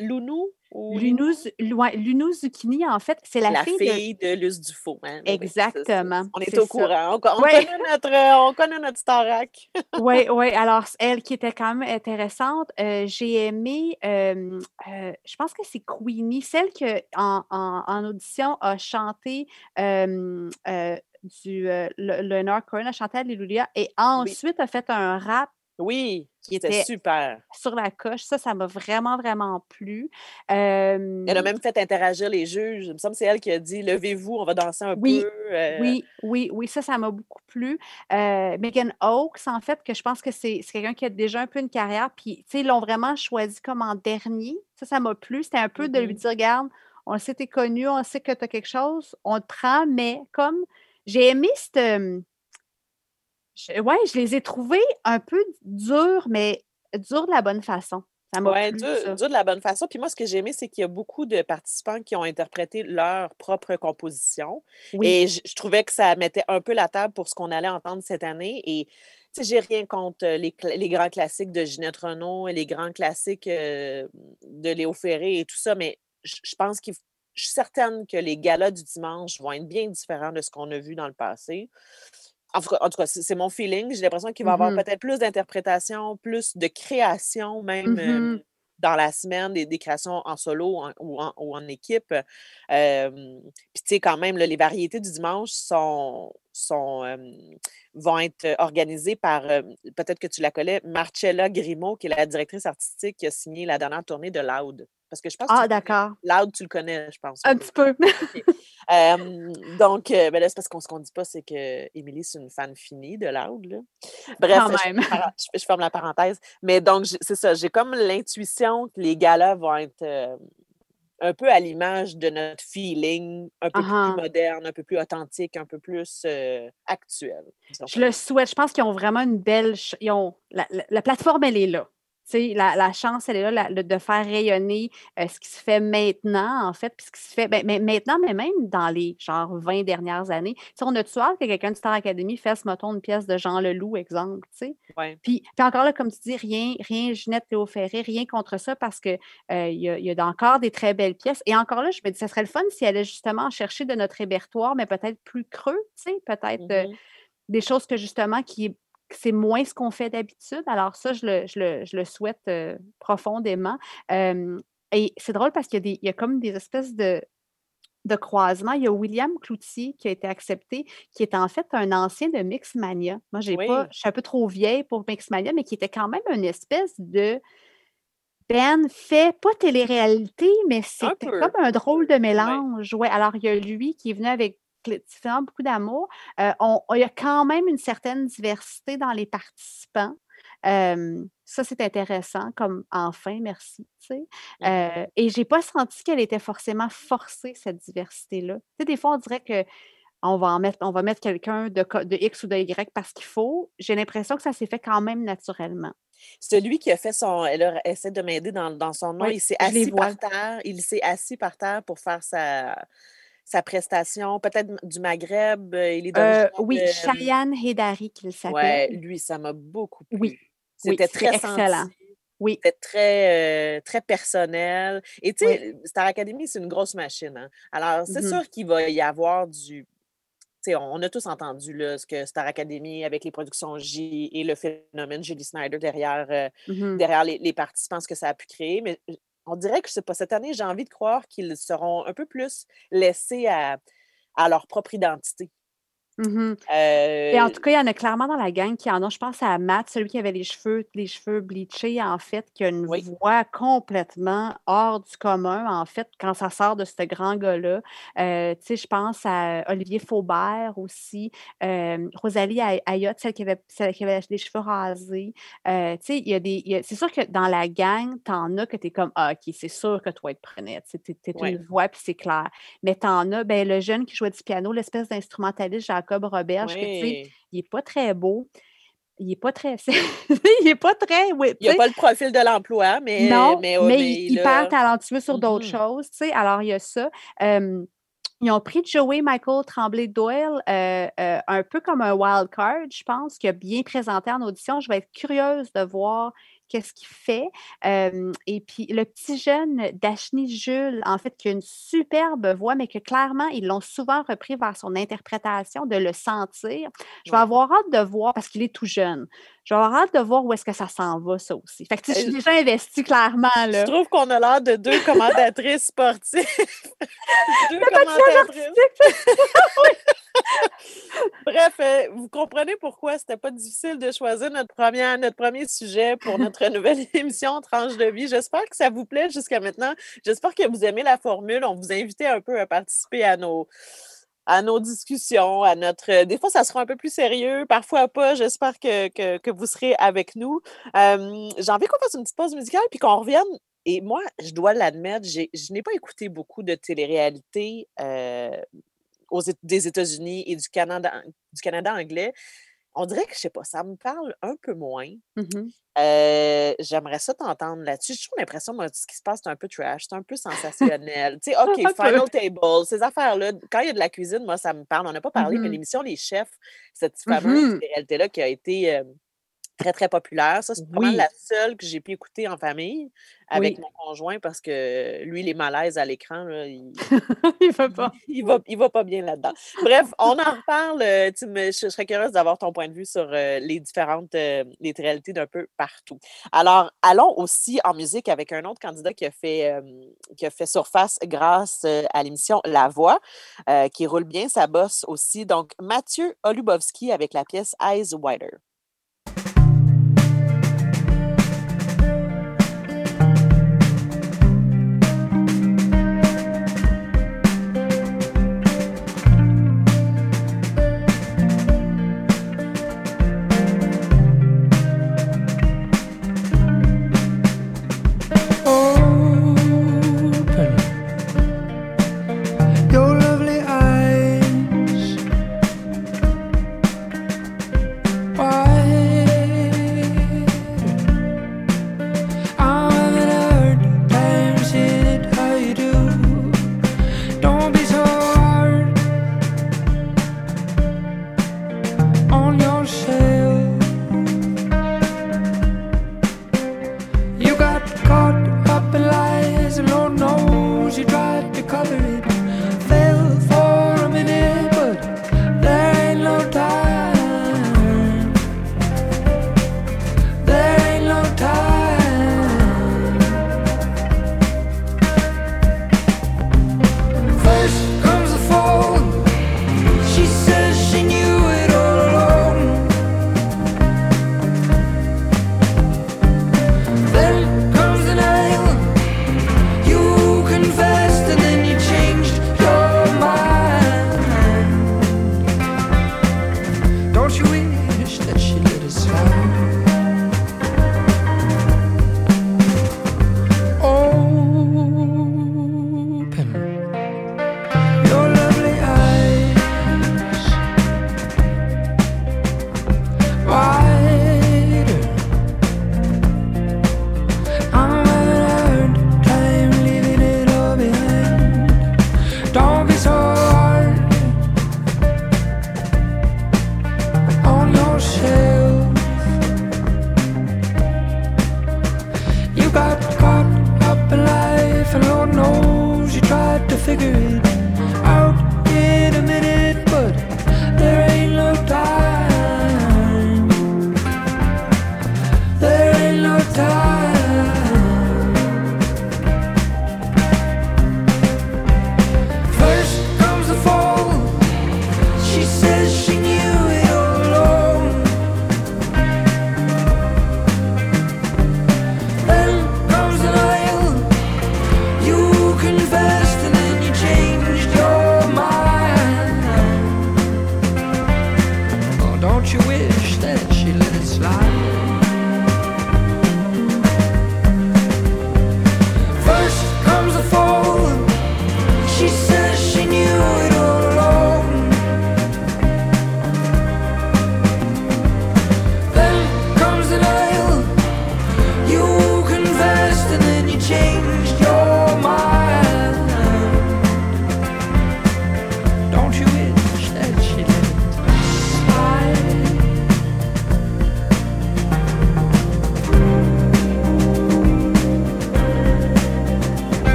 Lounou? Lunou Zucchini, en fait, c'est la, fille, de, de Luce Dufault. Hein, Exactement. on est, au courant. On, connaît notre, on connaît notre Starac. oui, oui. Alors, elle qui était quand même intéressante, euh, j'ai aimé, euh, euh, je pense que c'est Queenie, celle qui, en, en, audition, a chanté du Leonard Cohen, a chanté Alléluia, et ensuite a fait un rap oui, qui était super. Sur la coche, ça, ça m'a vraiment, vraiment plu. Elle a même fait interagir les juges. Il me semble que c'est elle qui a dit Levez-vous, on va danser un oui, peu. Oui, oui, oui, ça, ça m'a beaucoup plu. Megan Oaks, en fait, que je pense que c'est quelqu'un qui a déjà un peu une carrière, puis, tu sais, ils l'ont vraiment choisi comme en dernier. Ça, ça m'a plu. C'était un peu de lui mm-hmm. dire Regarde, on sait que tu es connu, on sait que tu as quelque chose, on te prend, mais comme j'ai aimé cette oui, je les ai trouvés un peu durs, mais durs de la bonne façon. Ça m'a ouais, dur, dur, de la bonne façon. Puis moi, ce que j'ai aimé, c'est qu'il y a beaucoup de participants qui ont interprété leur propre composition. Et je, trouvais que ça mettait un peu la table pour ce qu'on allait entendre cette année. Et tu sais, j'ai rien contre les, les, grands classiques de Ginette Renault et les grands classiques de Léo Ferré et tout ça, mais je, je pense qu'il je suis certaine que les galas du dimanche vont être bien différents de ce qu'on a vu dans le passé. En tout cas, c'est mon feeling. J'ai l'impression qu'il va y avoir mmh peut-être plus d'interprétation, plus de création même mmh dans la semaine, des, créations en solo ou, en, équipe. Puis tu sais, quand même, les variétés du dimanche sont, sont, vont être organisées par, peut-être que tu la connais, Marcella Grimaud, qui est la directrice artistique qui a signé la dernière tournée de Loud. Parce que je pense ah, d'accord. Loud, tu le connais, je pense. Un petit peu. donc, ben là, c'est parce qu'on ce qu'on dit pas, c'est que Émilie, c'est une fan finie de Loud. Là. Bref, Je, ferme la parenthèse. Mais donc, c'est ça, j'ai comme l'intuition que les galas vont être un peu à l'image de notre feeling, un peu plus moderne, un peu plus authentique, un peu plus actuel. Je le souhaite. Je pense qu'ils ont vraiment une belle. Ils ont... la plateforme, elle est là la, la, chance, elle est là de faire rayonner euh, ce qui se fait maintenant, en fait, puis ce qui se fait ben, mais maintenant, mais même dans les genre 20 dernières années. on a-tu hâte que quelqu'un de Star Academy fasse, mettons, une pièce de Jean Leloup, exemple, tu sais? Puis, puis, encore là, comme tu dis, rien, rien, Ginette Théo Ferré, rien contre ça parce qu'il euh, y, a, y a encore des très belles pièces. Et encore là, je me dis, ça serait le fun si elle allait justement chercher de notre répertoire, mais peut-être plus creux, tu sais, peut-être euh, mmh des choses que justement qui c'est moins ce qu'on fait d'habitude. Alors ça, je le, souhaite profondément. et c'est drôle parce qu'il y, a comme des espèces de, de croisements. Il y a William Cloutier qui a été accepté, qui est en fait un ancien de Mixmania. Moi, j'ai pas, je suis un peu trop vieille pour Mixmania, mais qui était quand même une espèce de Ben fait, pas télé-réalité, mais c'était comme un drôle de mélange. Ouais. Alors, il y a lui qui est venu avec beaucoup d'amour. Euh, il y a quand même une certaine diversité dans les participants. ça, c'est intéressant, comme enfin, merci. Euh, et je n'ai pas senti qu'elle était forcément forcée, cette diversité-là. des fois, on dirait que on va, en mettre, on va mettre quelqu'un de, de X ou de Y parce qu'il faut. J'ai l'impression que ça s'est fait quand même naturellement. Celui qui a fait son. Elle essaie de m'aider dans, son nom. il s'est assis par terre. Il s'est assis par terre pour faire sa, sa prestation, peut-être du Maghreb. Il est euh, oui, Cheyenne Hedari qu'il s'appelle. Oui, lui, ça m'a beaucoup plu. Oui. C'était très excellent. Oui. C'était très, euh, très personnel. Et tu sais, Star Academy, c'est une grosse machine. Hein. Alors, c'est mmh sûr qu'il va y avoir du on a tous entendu là, ce que Star Academy avec les productions J et le phénomène Julie Snyder derrière, euh, Mhm. derrière les, les participants, ce que ça a pu créer. Mais on dirait que pas cette année, j'ai envie de croire qu'ils seront un peu plus laissés à leur propre identité. Mhm. Et en Euh, tout cas, il y en a clairement dans la gang qui en ont. Je pense à Matt, celui qui avait les cheveux, les cheveux bleachés, en fait, qui a une oui, voix complètement hors du commun, en fait, quand ça sort de ce grand gars-là. Euh, tu sais, je pense à Olivier Faubert aussi, euh, Rosalie Ay- Ayotte, celle qui avait, celle qui avait les cheveux rasés. Tu sais, il y a des. C'est sûr que dans la gang, t'en as que t'es comme, ah, OK, c'est sûr que toi, tu prenais. Tu sais, t'es oui. une voix, puis c'est clair. Mais t'en as, ben, le jeune qui jouait du piano, l'espèce d'instrumentaliste Jacob Roberge, que tu sais, il est pas très beau, il est pas très il est pas très oui, Il n'y a tu sais, pas le profil de l'emploi, mais, non, mais, mais mais il a. talentueux sur d'autres Mhm. choses, tu sais. Alors, il y a ça. Ils ont pris Joey Michael Tremblay-Doyle, euh, euh, un peu comme un wild card, je pense, qui a bien présenté en audition. Je vais être curieuse de voir qu'est-ce qu'il fait. Et puis, le petit jeune Dashni Jules, en fait, qui a une superbe voix, mais que clairement, ils l'ont souvent repris vers son interprétation, de le sentir. Je vais avoir hâte de voir, parce qu'il est tout jeune, je vais avoir hâte de voir où est-ce que ça s'en va, ça aussi. Fait que, je suis Euh, déjà investie clairement, Je là. trouve qu'on a l'air de deux commentatrices sportives. deux commentatrices. Bref, euh, vous comprenez pourquoi c'était pas difficile de choisir notre, première, notre premier sujet pour notre nouvelle émission Tranche de vie. J'espère que ça vous plaît jusqu'à maintenant. J'espère que vous aimez la formule. On vous invitait un peu à participer à nos, à nos discussions, à notre. euh, Des fois, ça sera un peu plus sérieux, parfois pas. J'espère que, que, vous serez avec nous. Euh, J'ai envie qu'on fasse une petite pause musicale puis qu'on revienne. Et moi, je dois l'admettre, je n'ai pas écouté beaucoup de télé-réalité euh, aux, des États-Unis et du Canada, du Canada anglais. On dirait que, je sais pas, ça me parle un peu moins. Euh, J'aimerais ça t'entendre là-dessus. J'ai toujours l'impression, moi, ce qui se passe, c'est un peu trash, c'est un peu sensationnel. tu sais, OK. Final Table, ces affaires-là, quand il y a de la cuisine, moi, ça me parle. On n'a pas parlé, mais l'émission Les Chefs, cette fameuse Mhm. réalité-là qui a été euh, très, très populaire. Ça, c'est probablement Oui, la seule que j'ai pu écouter en famille avec oui. mon conjoint parce que lui, les malaises à l'écran, il, Il il, pas. il va, il va pas bien là-dedans. Bref, on en reparle. euh, tu me- je, serais curieuse d'avoir ton point de vue sur euh, les différentes euh, les réalités d'un peu partout. Alors, allons aussi en musique avec un autre candidat qui a fait, euh, qui a fait surface grâce à l'émission La Voix, qui roule bien sa bosse aussi. Donc, Mathieu Olubowski avec la pièce Eyes Wider.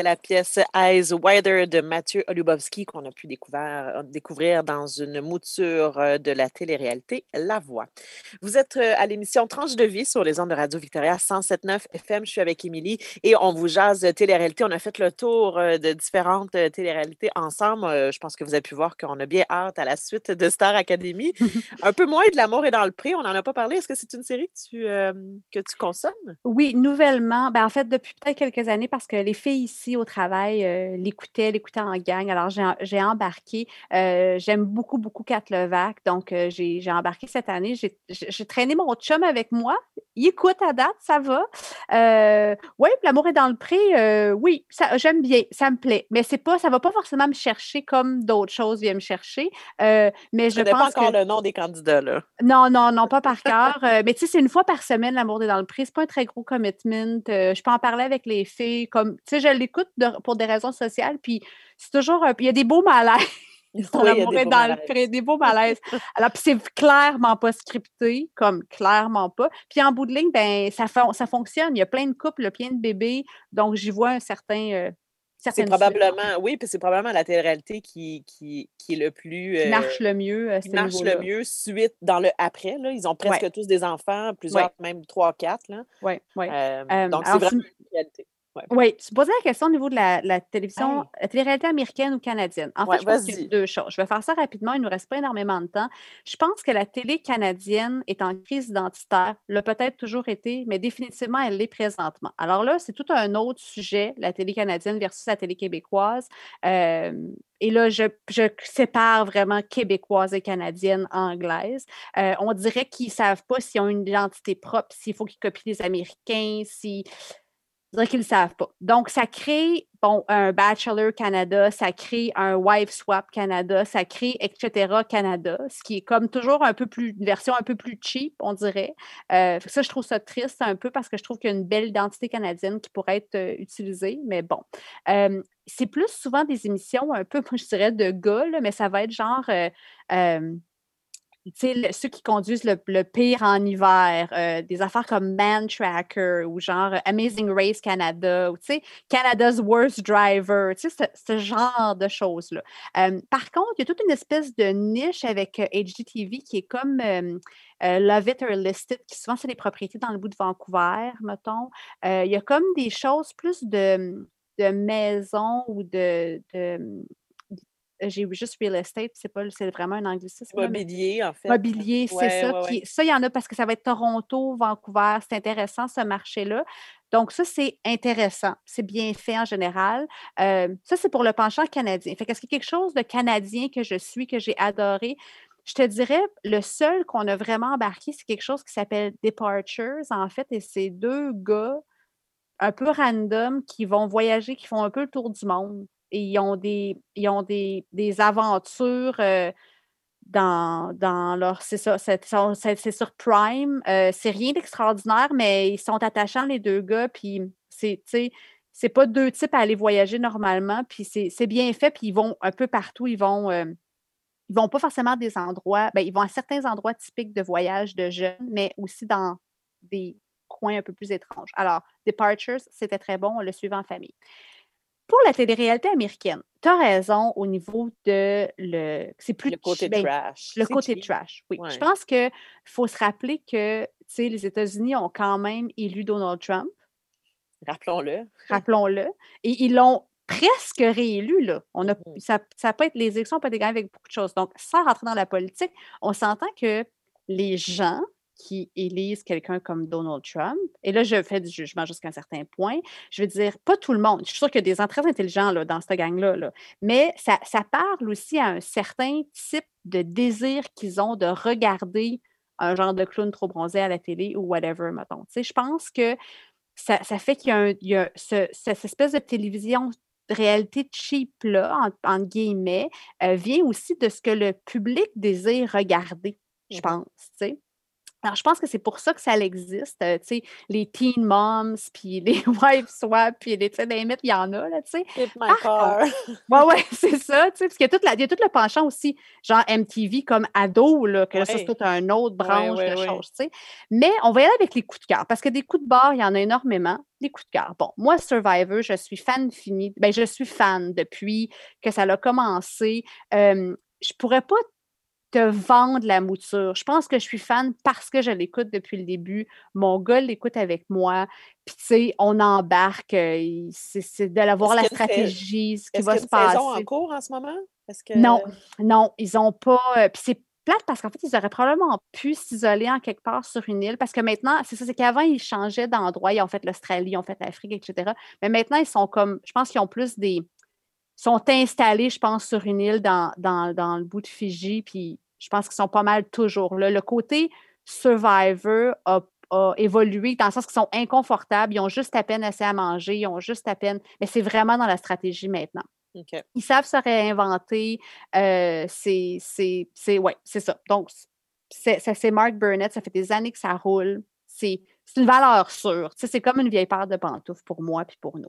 C'était la pièce Eyes Wider de Mathieu Olubowski qu'on a pu découvrir, euh, découvrir dans une mouture euh, de la télé-réalité La Voix. Vous êtes euh, à l'émission Tranche de vie sur les ondes de Radio Victoria 107.9 FM. Je suis avec Émilie et on vous jase télé-réalité. On a fait le tour de différentes télé-réalités ensemble. Je pense que vous avez pu voir qu'on a bien hâte à la suite de Star Academy. Un peu moins de L'amour est dans le prix. On n'en a pas parlé. Est-ce que c'est une série que tu, que tu consommes? Oui, nouvellement. Ben, en fait, depuis peut-être quelques années, parce que les filles ici au travail euh, l'écoutaient, l'écoutaient en gang. Alors, j'ai embarqué. Euh, j'aime beaucoup, beaucoup Kat Levac. Donc, euh, j'ai embarqué cette année. J'ai traîné mon chum avec moi. Il écoute à date, ça va. oui, l'amour est dans le pré. oui, j'aime bien, ça me plaît. Mais c'est pas, ça va pas forcément me chercher comme d'autres choses viennent me chercher. mais je pense pas encore le nom des candidats, là. Non, non, non, pas par cœur. mais tu sais, c'est une fois par semaine, l'amour est dans le pré. C'est pas un très gros commitment. je peux en parler avec les filles. Comme, tu sais, je pour des raisons sociales, puis c'est toujours Il y a des beaux malaises. Oui, y a dans le des beaux malaises. Alors, puis c'est clairement pas scripté, comme clairement pas. Puis en bout de ligne, ben ça, ça fonctionne. Il y a plein de couples, plein de bébés. Donc, j'y vois un certain. Euh, c'est probablement, oui, puis c'est probablement la télé-réalité qui, qui, qui, est le plus. qui marche le mieux. qui marche le mieux suite dans le après. Là. Ils ont presque tous des enfants, plusieurs, même trois, quatre. Oui, oui. Euh, donc, c'est vraiment une réalité. Oui, tu posais la question au niveau de la, télévision, la télé-réalité américaine ou canadienne. En fait, je pense qu'il y a deux choses. Je vais faire ça rapidement, il ne nous reste pas énormément de temps. Je pense que la télé canadienne est en crise identitaire, l'a peut-être toujours été, mais définitivement, elle l'est présentement. Alors là, c'est tout un autre sujet, la télé canadienne versus la télé québécoise. et là, je, sépare vraiment québécoise et canadienne, anglaise. on dirait qu'ils ne savent pas s'ils ont une identité propre, s'il faut qu'ils copient les Américains, si dirais qu'ils ne savent pas. Donc, ça crée bon, un Bachelor Canada, ça crée un Wife Swap Canada, ça crée etc. Canada, ce qui est comme toujours un peu plus, une version un peu plus cheap, on dirait. Euh, ça, je trouve ça triste un peu parce que je trouve qu'il y a une belle identité canadienne qui pourrait être euh, utilisée, mais bon. Euh, c'est plus souvent des émissions un peu, moi, je dirais, de gars, mais ça va être genre sais, ceux qui conduisent le, pire en hiver, euh, des affaires comme Man Tracker ou genre Amazing Race Canada ou Canada's Worst Driver, sais, ce, genre de choses-là. par contre, il y a toute une espèce de niche avec HGTV qui est comme Love It or List It, qui souvent c'est des propriétés dans le bout de Vancouver, mettons. il y a comme des choses plus de de maisons ou de, j'ai juste real estate, c'est pas c'est vraiment un anglicisme. Mobilier, en fait. Mobilier, c'est ça. ça, il y en a parce que ça va être Toronto, Vancouver. C'est intéressant, ce marché-là. Donc, ça, c'est intéressant. C'est bien fait en général. Euh, ça, c'est pour le penchant canadien. Fait qu'est-ce qu'il y a quelque chose de canadien que je suis, que j'ai adoré? Je te dirais, le seul qu'on a vraiment embarqué, c'est quelque chose qui s'appelle Departures, en fait, et c'est deux gars un peu random qui vont voyager, qui font un peu le tour du monde ils ont des, ils ont des, des aventures euh, dans, dans, leur. C'est ça, c'est, sur Prime. Euh, c'est rien d'extraordinaire, mais ils sont attachants, les deux gars. Puis, c'est, c'est pas deux types à aller voyager normalement. Puis, c'est, bien fait. Puis, ils vont un peu partout. Ils vont. Euh, ils vont pas forcément à des endroits, ben, ils vont à certains endroits typiques de voyage de jeunes, mais aussi dans des coins un peu plus étranges. Alors, Departures, c'était très bon, on le suivait en famille pour la télé-réalité américaine, tu as raison au niveau de le. C'est plus le côté ben, trash. Le côté trash, oui. Je pense qu'il faut se rappeler que les États-Unis ont quand même élu Donald Trump. Rappelons-le. Rappelons-le. Et ils l'ont presque réélu. Là. On a, mm-hmm. ça, ça peut être, les élections peuvent être gagnées avec beaucoup de choses. Donc, sans rentrer dans la politique, on s'entend que les gens qui élisent quelqu'un comme Donald Trump, et là, je fais du jugement jusqu'à un certain point, je veux dire, pas tout le monde. Je suis sûre qu'il y a des gens très intelligents là, dans cette gang-là, mais ça, parle aussi à un certain type de désir qu'ils ont de regarder un genre de clown trop bronzé à la télé ou whatever, mettons. Tu sais, je pense que ça, fait qu'il y a, cette espèce de télévision réalité cheap-là, en, guillemets, euh, vient aussi de ce que le public désire regarder, je mmh pense, tu sais. Alors, je pense que c'est pour ça que ça existe, euh, tu sais, les teen moms, puis les wife swap, puis les, tu sais, des il y en a, là, tu sais. My car. Ouais, ouais, c'est ça, tu sais, parce qu'il y y a tout le penchant aussi, genre MTV comme ado, là, que ça, c'est toute une autre branche ouais, de choses, tu sais. Mais on va y aller avec les coups de cœur, parce que des coups de barre, il y en a énormément. Les coups de cœur. Bon, moi, Survivor, je suis fan fini. Ben, je suis fan depuis que ça a commencé. Euh, je pourrais pas te vendre la mouture. Je pense que je suis fan parce que je l'écoute depuis le début. Mon gars l'écoute avec moi. Puis, tu sais, on embarque. euh, C'est de la voir Est-ce la stratégie, ce qui Est-ce va se passer. en cours en ce moment? Est-ce que... Non, non, ils ont pas. euh, Puis c'est plate parce qu'en fait, ils auraient probablement pu s'isoler en quelque part sur une île parce que maintenant, c'est ça, c'est qu'avant, ils changeaient d'endroit. Ils ont fait l'Australie, ils ont fait l'Afrique, etc. Mais maintenant, ils sont comme. Je pense qu'ils ont plus des. Sont installés, je pense, sur une île dans, dans, dans le bout de Fidji. Puis je pense qu'ils sont pas mal toujours là. Le côté Survivor a a évolué dans le sens qu'ils sont inconfortables, ils ont juste à peine assez à manger, ils ont juste à peine. Mais c'est vraiment dans la stratégie maintenant ils savent se réinventer. euh, c'est, c'est, c'est, ouais, c'est ça. Donc, c'est, ça, c'est Mark Burnett. Ça fait des années que ça roule. C'est, c'est une valeur sûre. Tu sais, c'est comme une vieille paire de pantoufles pour moi puis pour nous.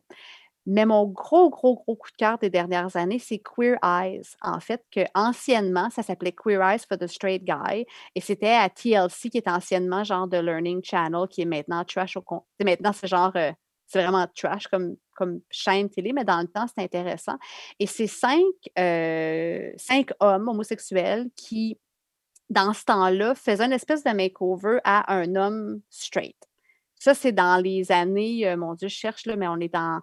Mais mon gros, gros, gros coup de cœur des dernières années, c'est Queer Eyes. En fait, que anciennement, ça s'appelait Queer Eyes for the Straight Guy. Et c'était à TLC, qui est anciennement genre de Learning Channel, qui est maintenant trash au c'est Maintenant, c'est genre. euh, c'est vraiment trash comme, comme chaîne télé, mais dans le temps, c'est intéressant. Et c'est cinq, euh, cinq hommes homosexuels qui, dans ce temps-là, faisaient une espèce de makeover à un homme straight. Ça, c'est dans les années, euh, mon Dieu, je cherche, là, mais on est dans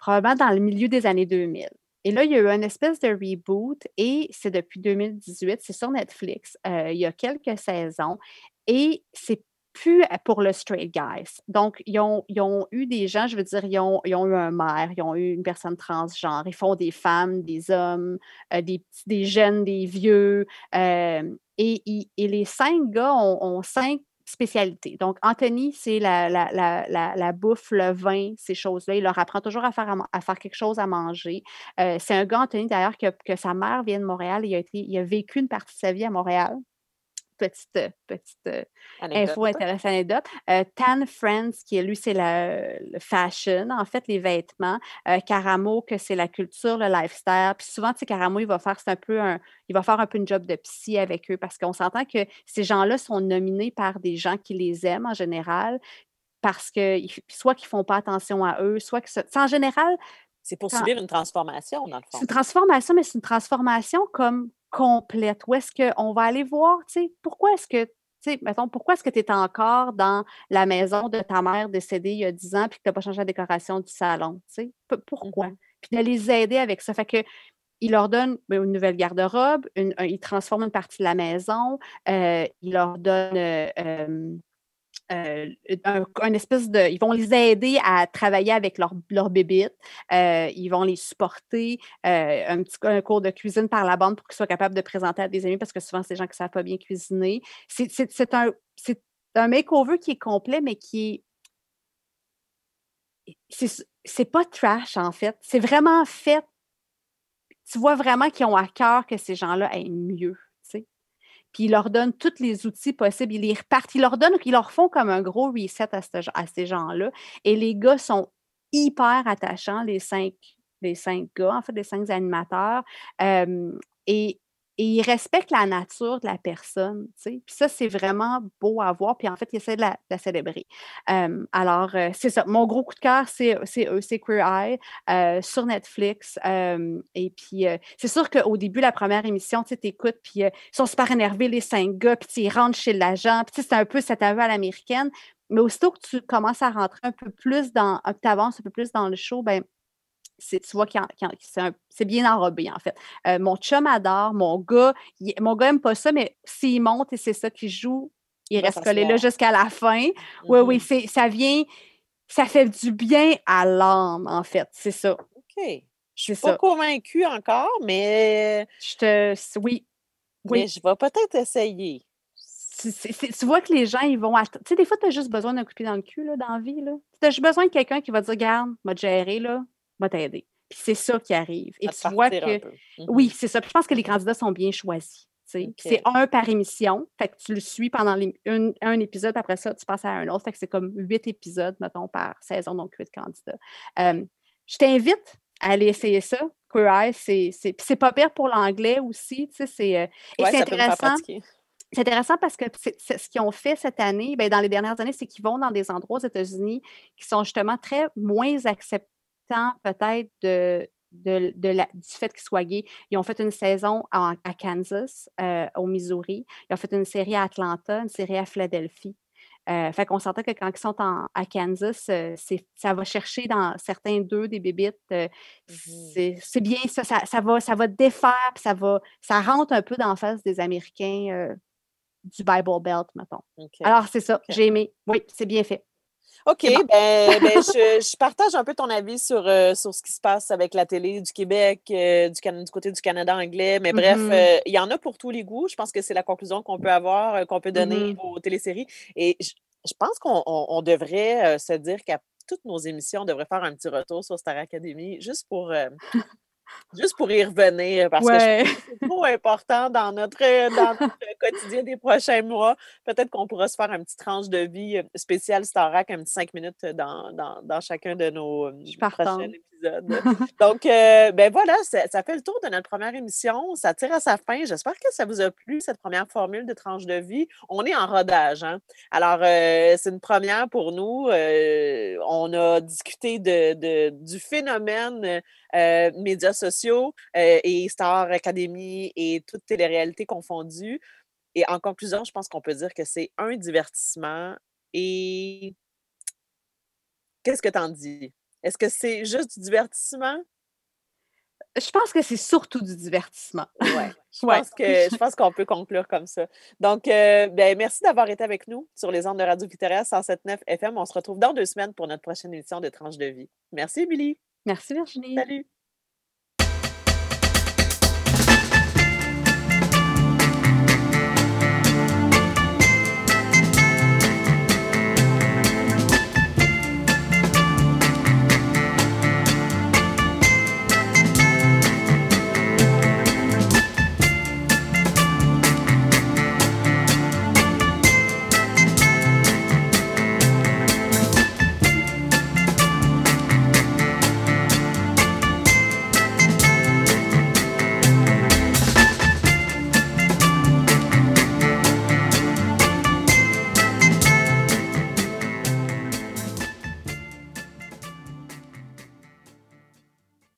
probablement dans le milieu des années 2000. Et là, il y a eu une espèce de reboot et c'est depuis 2018, c'est sur Netflix. euh, il y a quelques saisons et c'est plus pour le straight guys. Donc, ils ont, eu des gens, je veux dire, ils ont, eu un maire, ils ont eu une personne transgenre, ils font des femmes, des hommes, euh, des, jeunes, des vieux. euh, et, les cinq gars ont cinq spécialités. Donc, Anthony, c'est la, la, la, bouffe, le vin, ces choses-là. Il leur apprend toujours à faire, à, faire quelque chose à manger. Euh, c'est un gars, Anthony, d'ailleurs, que, sa mère vient de Montréal. Il a, il a vécu une partie de sa vie à Montréal. Petite, euh, petite euh, Anecdote. info intéressante anecdote. Euh, Tan Friends, qui est lui, c'est la- le fashion, en fait, les vêtements. Euh, Caramo, que c'est la culture, le lifestyle. Puis souvent, tu sais, Caramo, il va faire, c'est un peu un, il va faire un peu une job de psy avec eux parce qu'on s'entend que ces gens-là sont nominés par des gens qui les aiment en général parce que ils- soit qu'ils font pas attention à eux, soit que ça- en général, C'est pour subir une transformation, dans le c'est fond. une transformation, mais c'est une transformation comme complète? Où est-ce qu'on va aller voir, tu sais, pourquoi est-ce que, tu sais, mettons, pourquoi est-ce que tu es encore dans la maison de ta mère décédée il y a 10 ans puis que tu n'as pas changé la décoration du salon, tu sais? Pourquoi? Mhm. Puis de les aider avec ça. Fait que il leur donne ben, une nouvelle garde-robe, une, un- il transforme une partie de la maison, euh, il leur donne euh, euh, euh, un, espèce de. Ils vont les aider à travailler avec leur, leur bébite. euh, ils vont les supporter. euh, un petit cours de cuisine par la bande pour qu'ils soient capables de présenter à des amis parce que souvent, c'est des gens qui ne savent pas bien cuisiner. C'est un, un makeover qui est complet, mais qui est. C'est pas trash, en fait. C'est vraiment fait. Tu vois vraiment qu'ils ont à cœur que ces gens-là aient mieux. Puis ils leur donnent tous les outils possibles. Ils les repartent, ils leur donnent, ils leur font comme un gros reset à ces gens-là. Et les gars sont hyper attachants, les cinq, les cinq gars, en fait, les cinq animateurs. Euh, et, et ils respectent la nature de la personne. Puis ça, c'est vraiment beau à voir. Puis en fait, ils essaient de la, célébrer. Alors, c'est ça. Mon gros coup de cœur, c'est eux, c'est Queer Eye sur Netflix. Et puis, c'est sûr qu'au début, la première émission, tu sais, t'écoutes, puis ils sont super énervés, les cinq gars, puis ils rentrent chez l'agent, puis c'est un peu cet aveu à l'américaine. Mais aussitôt que tu commences à rentrer un peu plus dans, tu avances un peu plus dans le show, ben c'est, tu vois en- en- c'est, un- c'est bien enrobé, en fait. Euh, mon chum adore, mon gars, il- mon gars aime pas ça, mais s'il monte et c'est ça qu'il joue, il reste collé là jusqu'à la fin. Oui, oui, Mhm. c'est, ça vient, ça fait du bien à l'âme, en fait, c'est ça. OK. Je suis C'est pas ça. convaincue encore, mais, Je te, oui, mais oui. je vais peut-être essayer. Tu, c'est- c'est- tu vois que les gens, ils vont. att- Tu sais, des fois, tu as juste besoin d'un coup de pied dans le cul, là, dans la vie, là. Tu as juste besoin de quelqu'un qui va dire, garde, m'a gérer, là, va t'aider. Puis c'est ça qui arrive. Et À tu vois que. Mhm. Oui, c'est ça. Puis je pense que les candidats sont bien choisis. C'est un par émission. Fait que tu le suis pendant un épisode, après ça, tu passes à un autre. Fait que c'est comme huit épisodes, mettons, par saison, donc huit candidats. je t'invite à aller essayer ça. Queer Eye, c'est pas pire pour l'anglais aussi. C'est euh, c'est intéressant. C'est intéressant parce que ce qu'ils ont fait cette année, ben, dans les dernières années, c'est qu'ils vont dans des endroits aux États-Unis qui sont justement très moins peut-être de, de, la, du fait qu'ils soient gays. Ils ont fait une saison à, Kansas, euh, au Missouri. Ils ont fait une série à Atlanta, une série à Philadelphie. Euh, fait qu'on s'entend que quand ils sont à Kansas, euh, ça va chercher dans certains d'eux des bébites. Euh, mmh c'est bien ça, ça, va, ça va défaire, ça, va, ça rentre un peu dans la face des Américains du Bible Belt, mettons. Alors, c'est ça, j'ai aimé. Oui, c'est bien fait. OK, ben, ben je, partage un peu ton avis sur, euh, sur ce qui se passe avec la télé du Québec, euh, du, du, côté du Canada anglais. Mais bref, mm-hmm. euh, il y en a pour tous les goûts. Je pense que c'est la conclusion qu'on peut avoir, qu'on peut donner mm-hmm. aux téléséries. Et je, pense qu'on devrait se dire qu'à toutes nos émissions, on devrait faire un petit retour sur Star Academy, juste pour Juste pour y revenir, parce que c'est trop important dans notre, euh, dans notre quotidien des prochains mois. Peut-être qu'on pourra se faire un petit tranche de vie euh, spéciale Starac, un petit cinq minutes dans, dans, dans chacun de nos euh, prochains épisodes. Donc, ben voilà, ça, fait le tour de notre première émission. Ça tire à sa fin. J'espère que ça vous a plu, cette première formule de tranche de vie. On est en rodage. Hein? Alors, c'est une première pour nous. on a discuté de, de du phénomène médias sociaux et Star Academy et toutes les réalités confondues. Et en conclusion, je pense qu'on peut dire que c'est un divertissement. Et qu'est-ce que tu en dis? Est-ce que c'est juste du divertissement? Je pense que c'est surtout du divertissement. Ouais, je pense que je pense qu'on peut conclure comme ça. Donc, euh, ben, merci d'avoir été avec nous sur les ondes de Radio Victoria 107.9 FM. On se retrouve dans deux semaines pour notre prochaine émission de Tranche de vie. Merci, Billy. Merci, Virginie. Salut.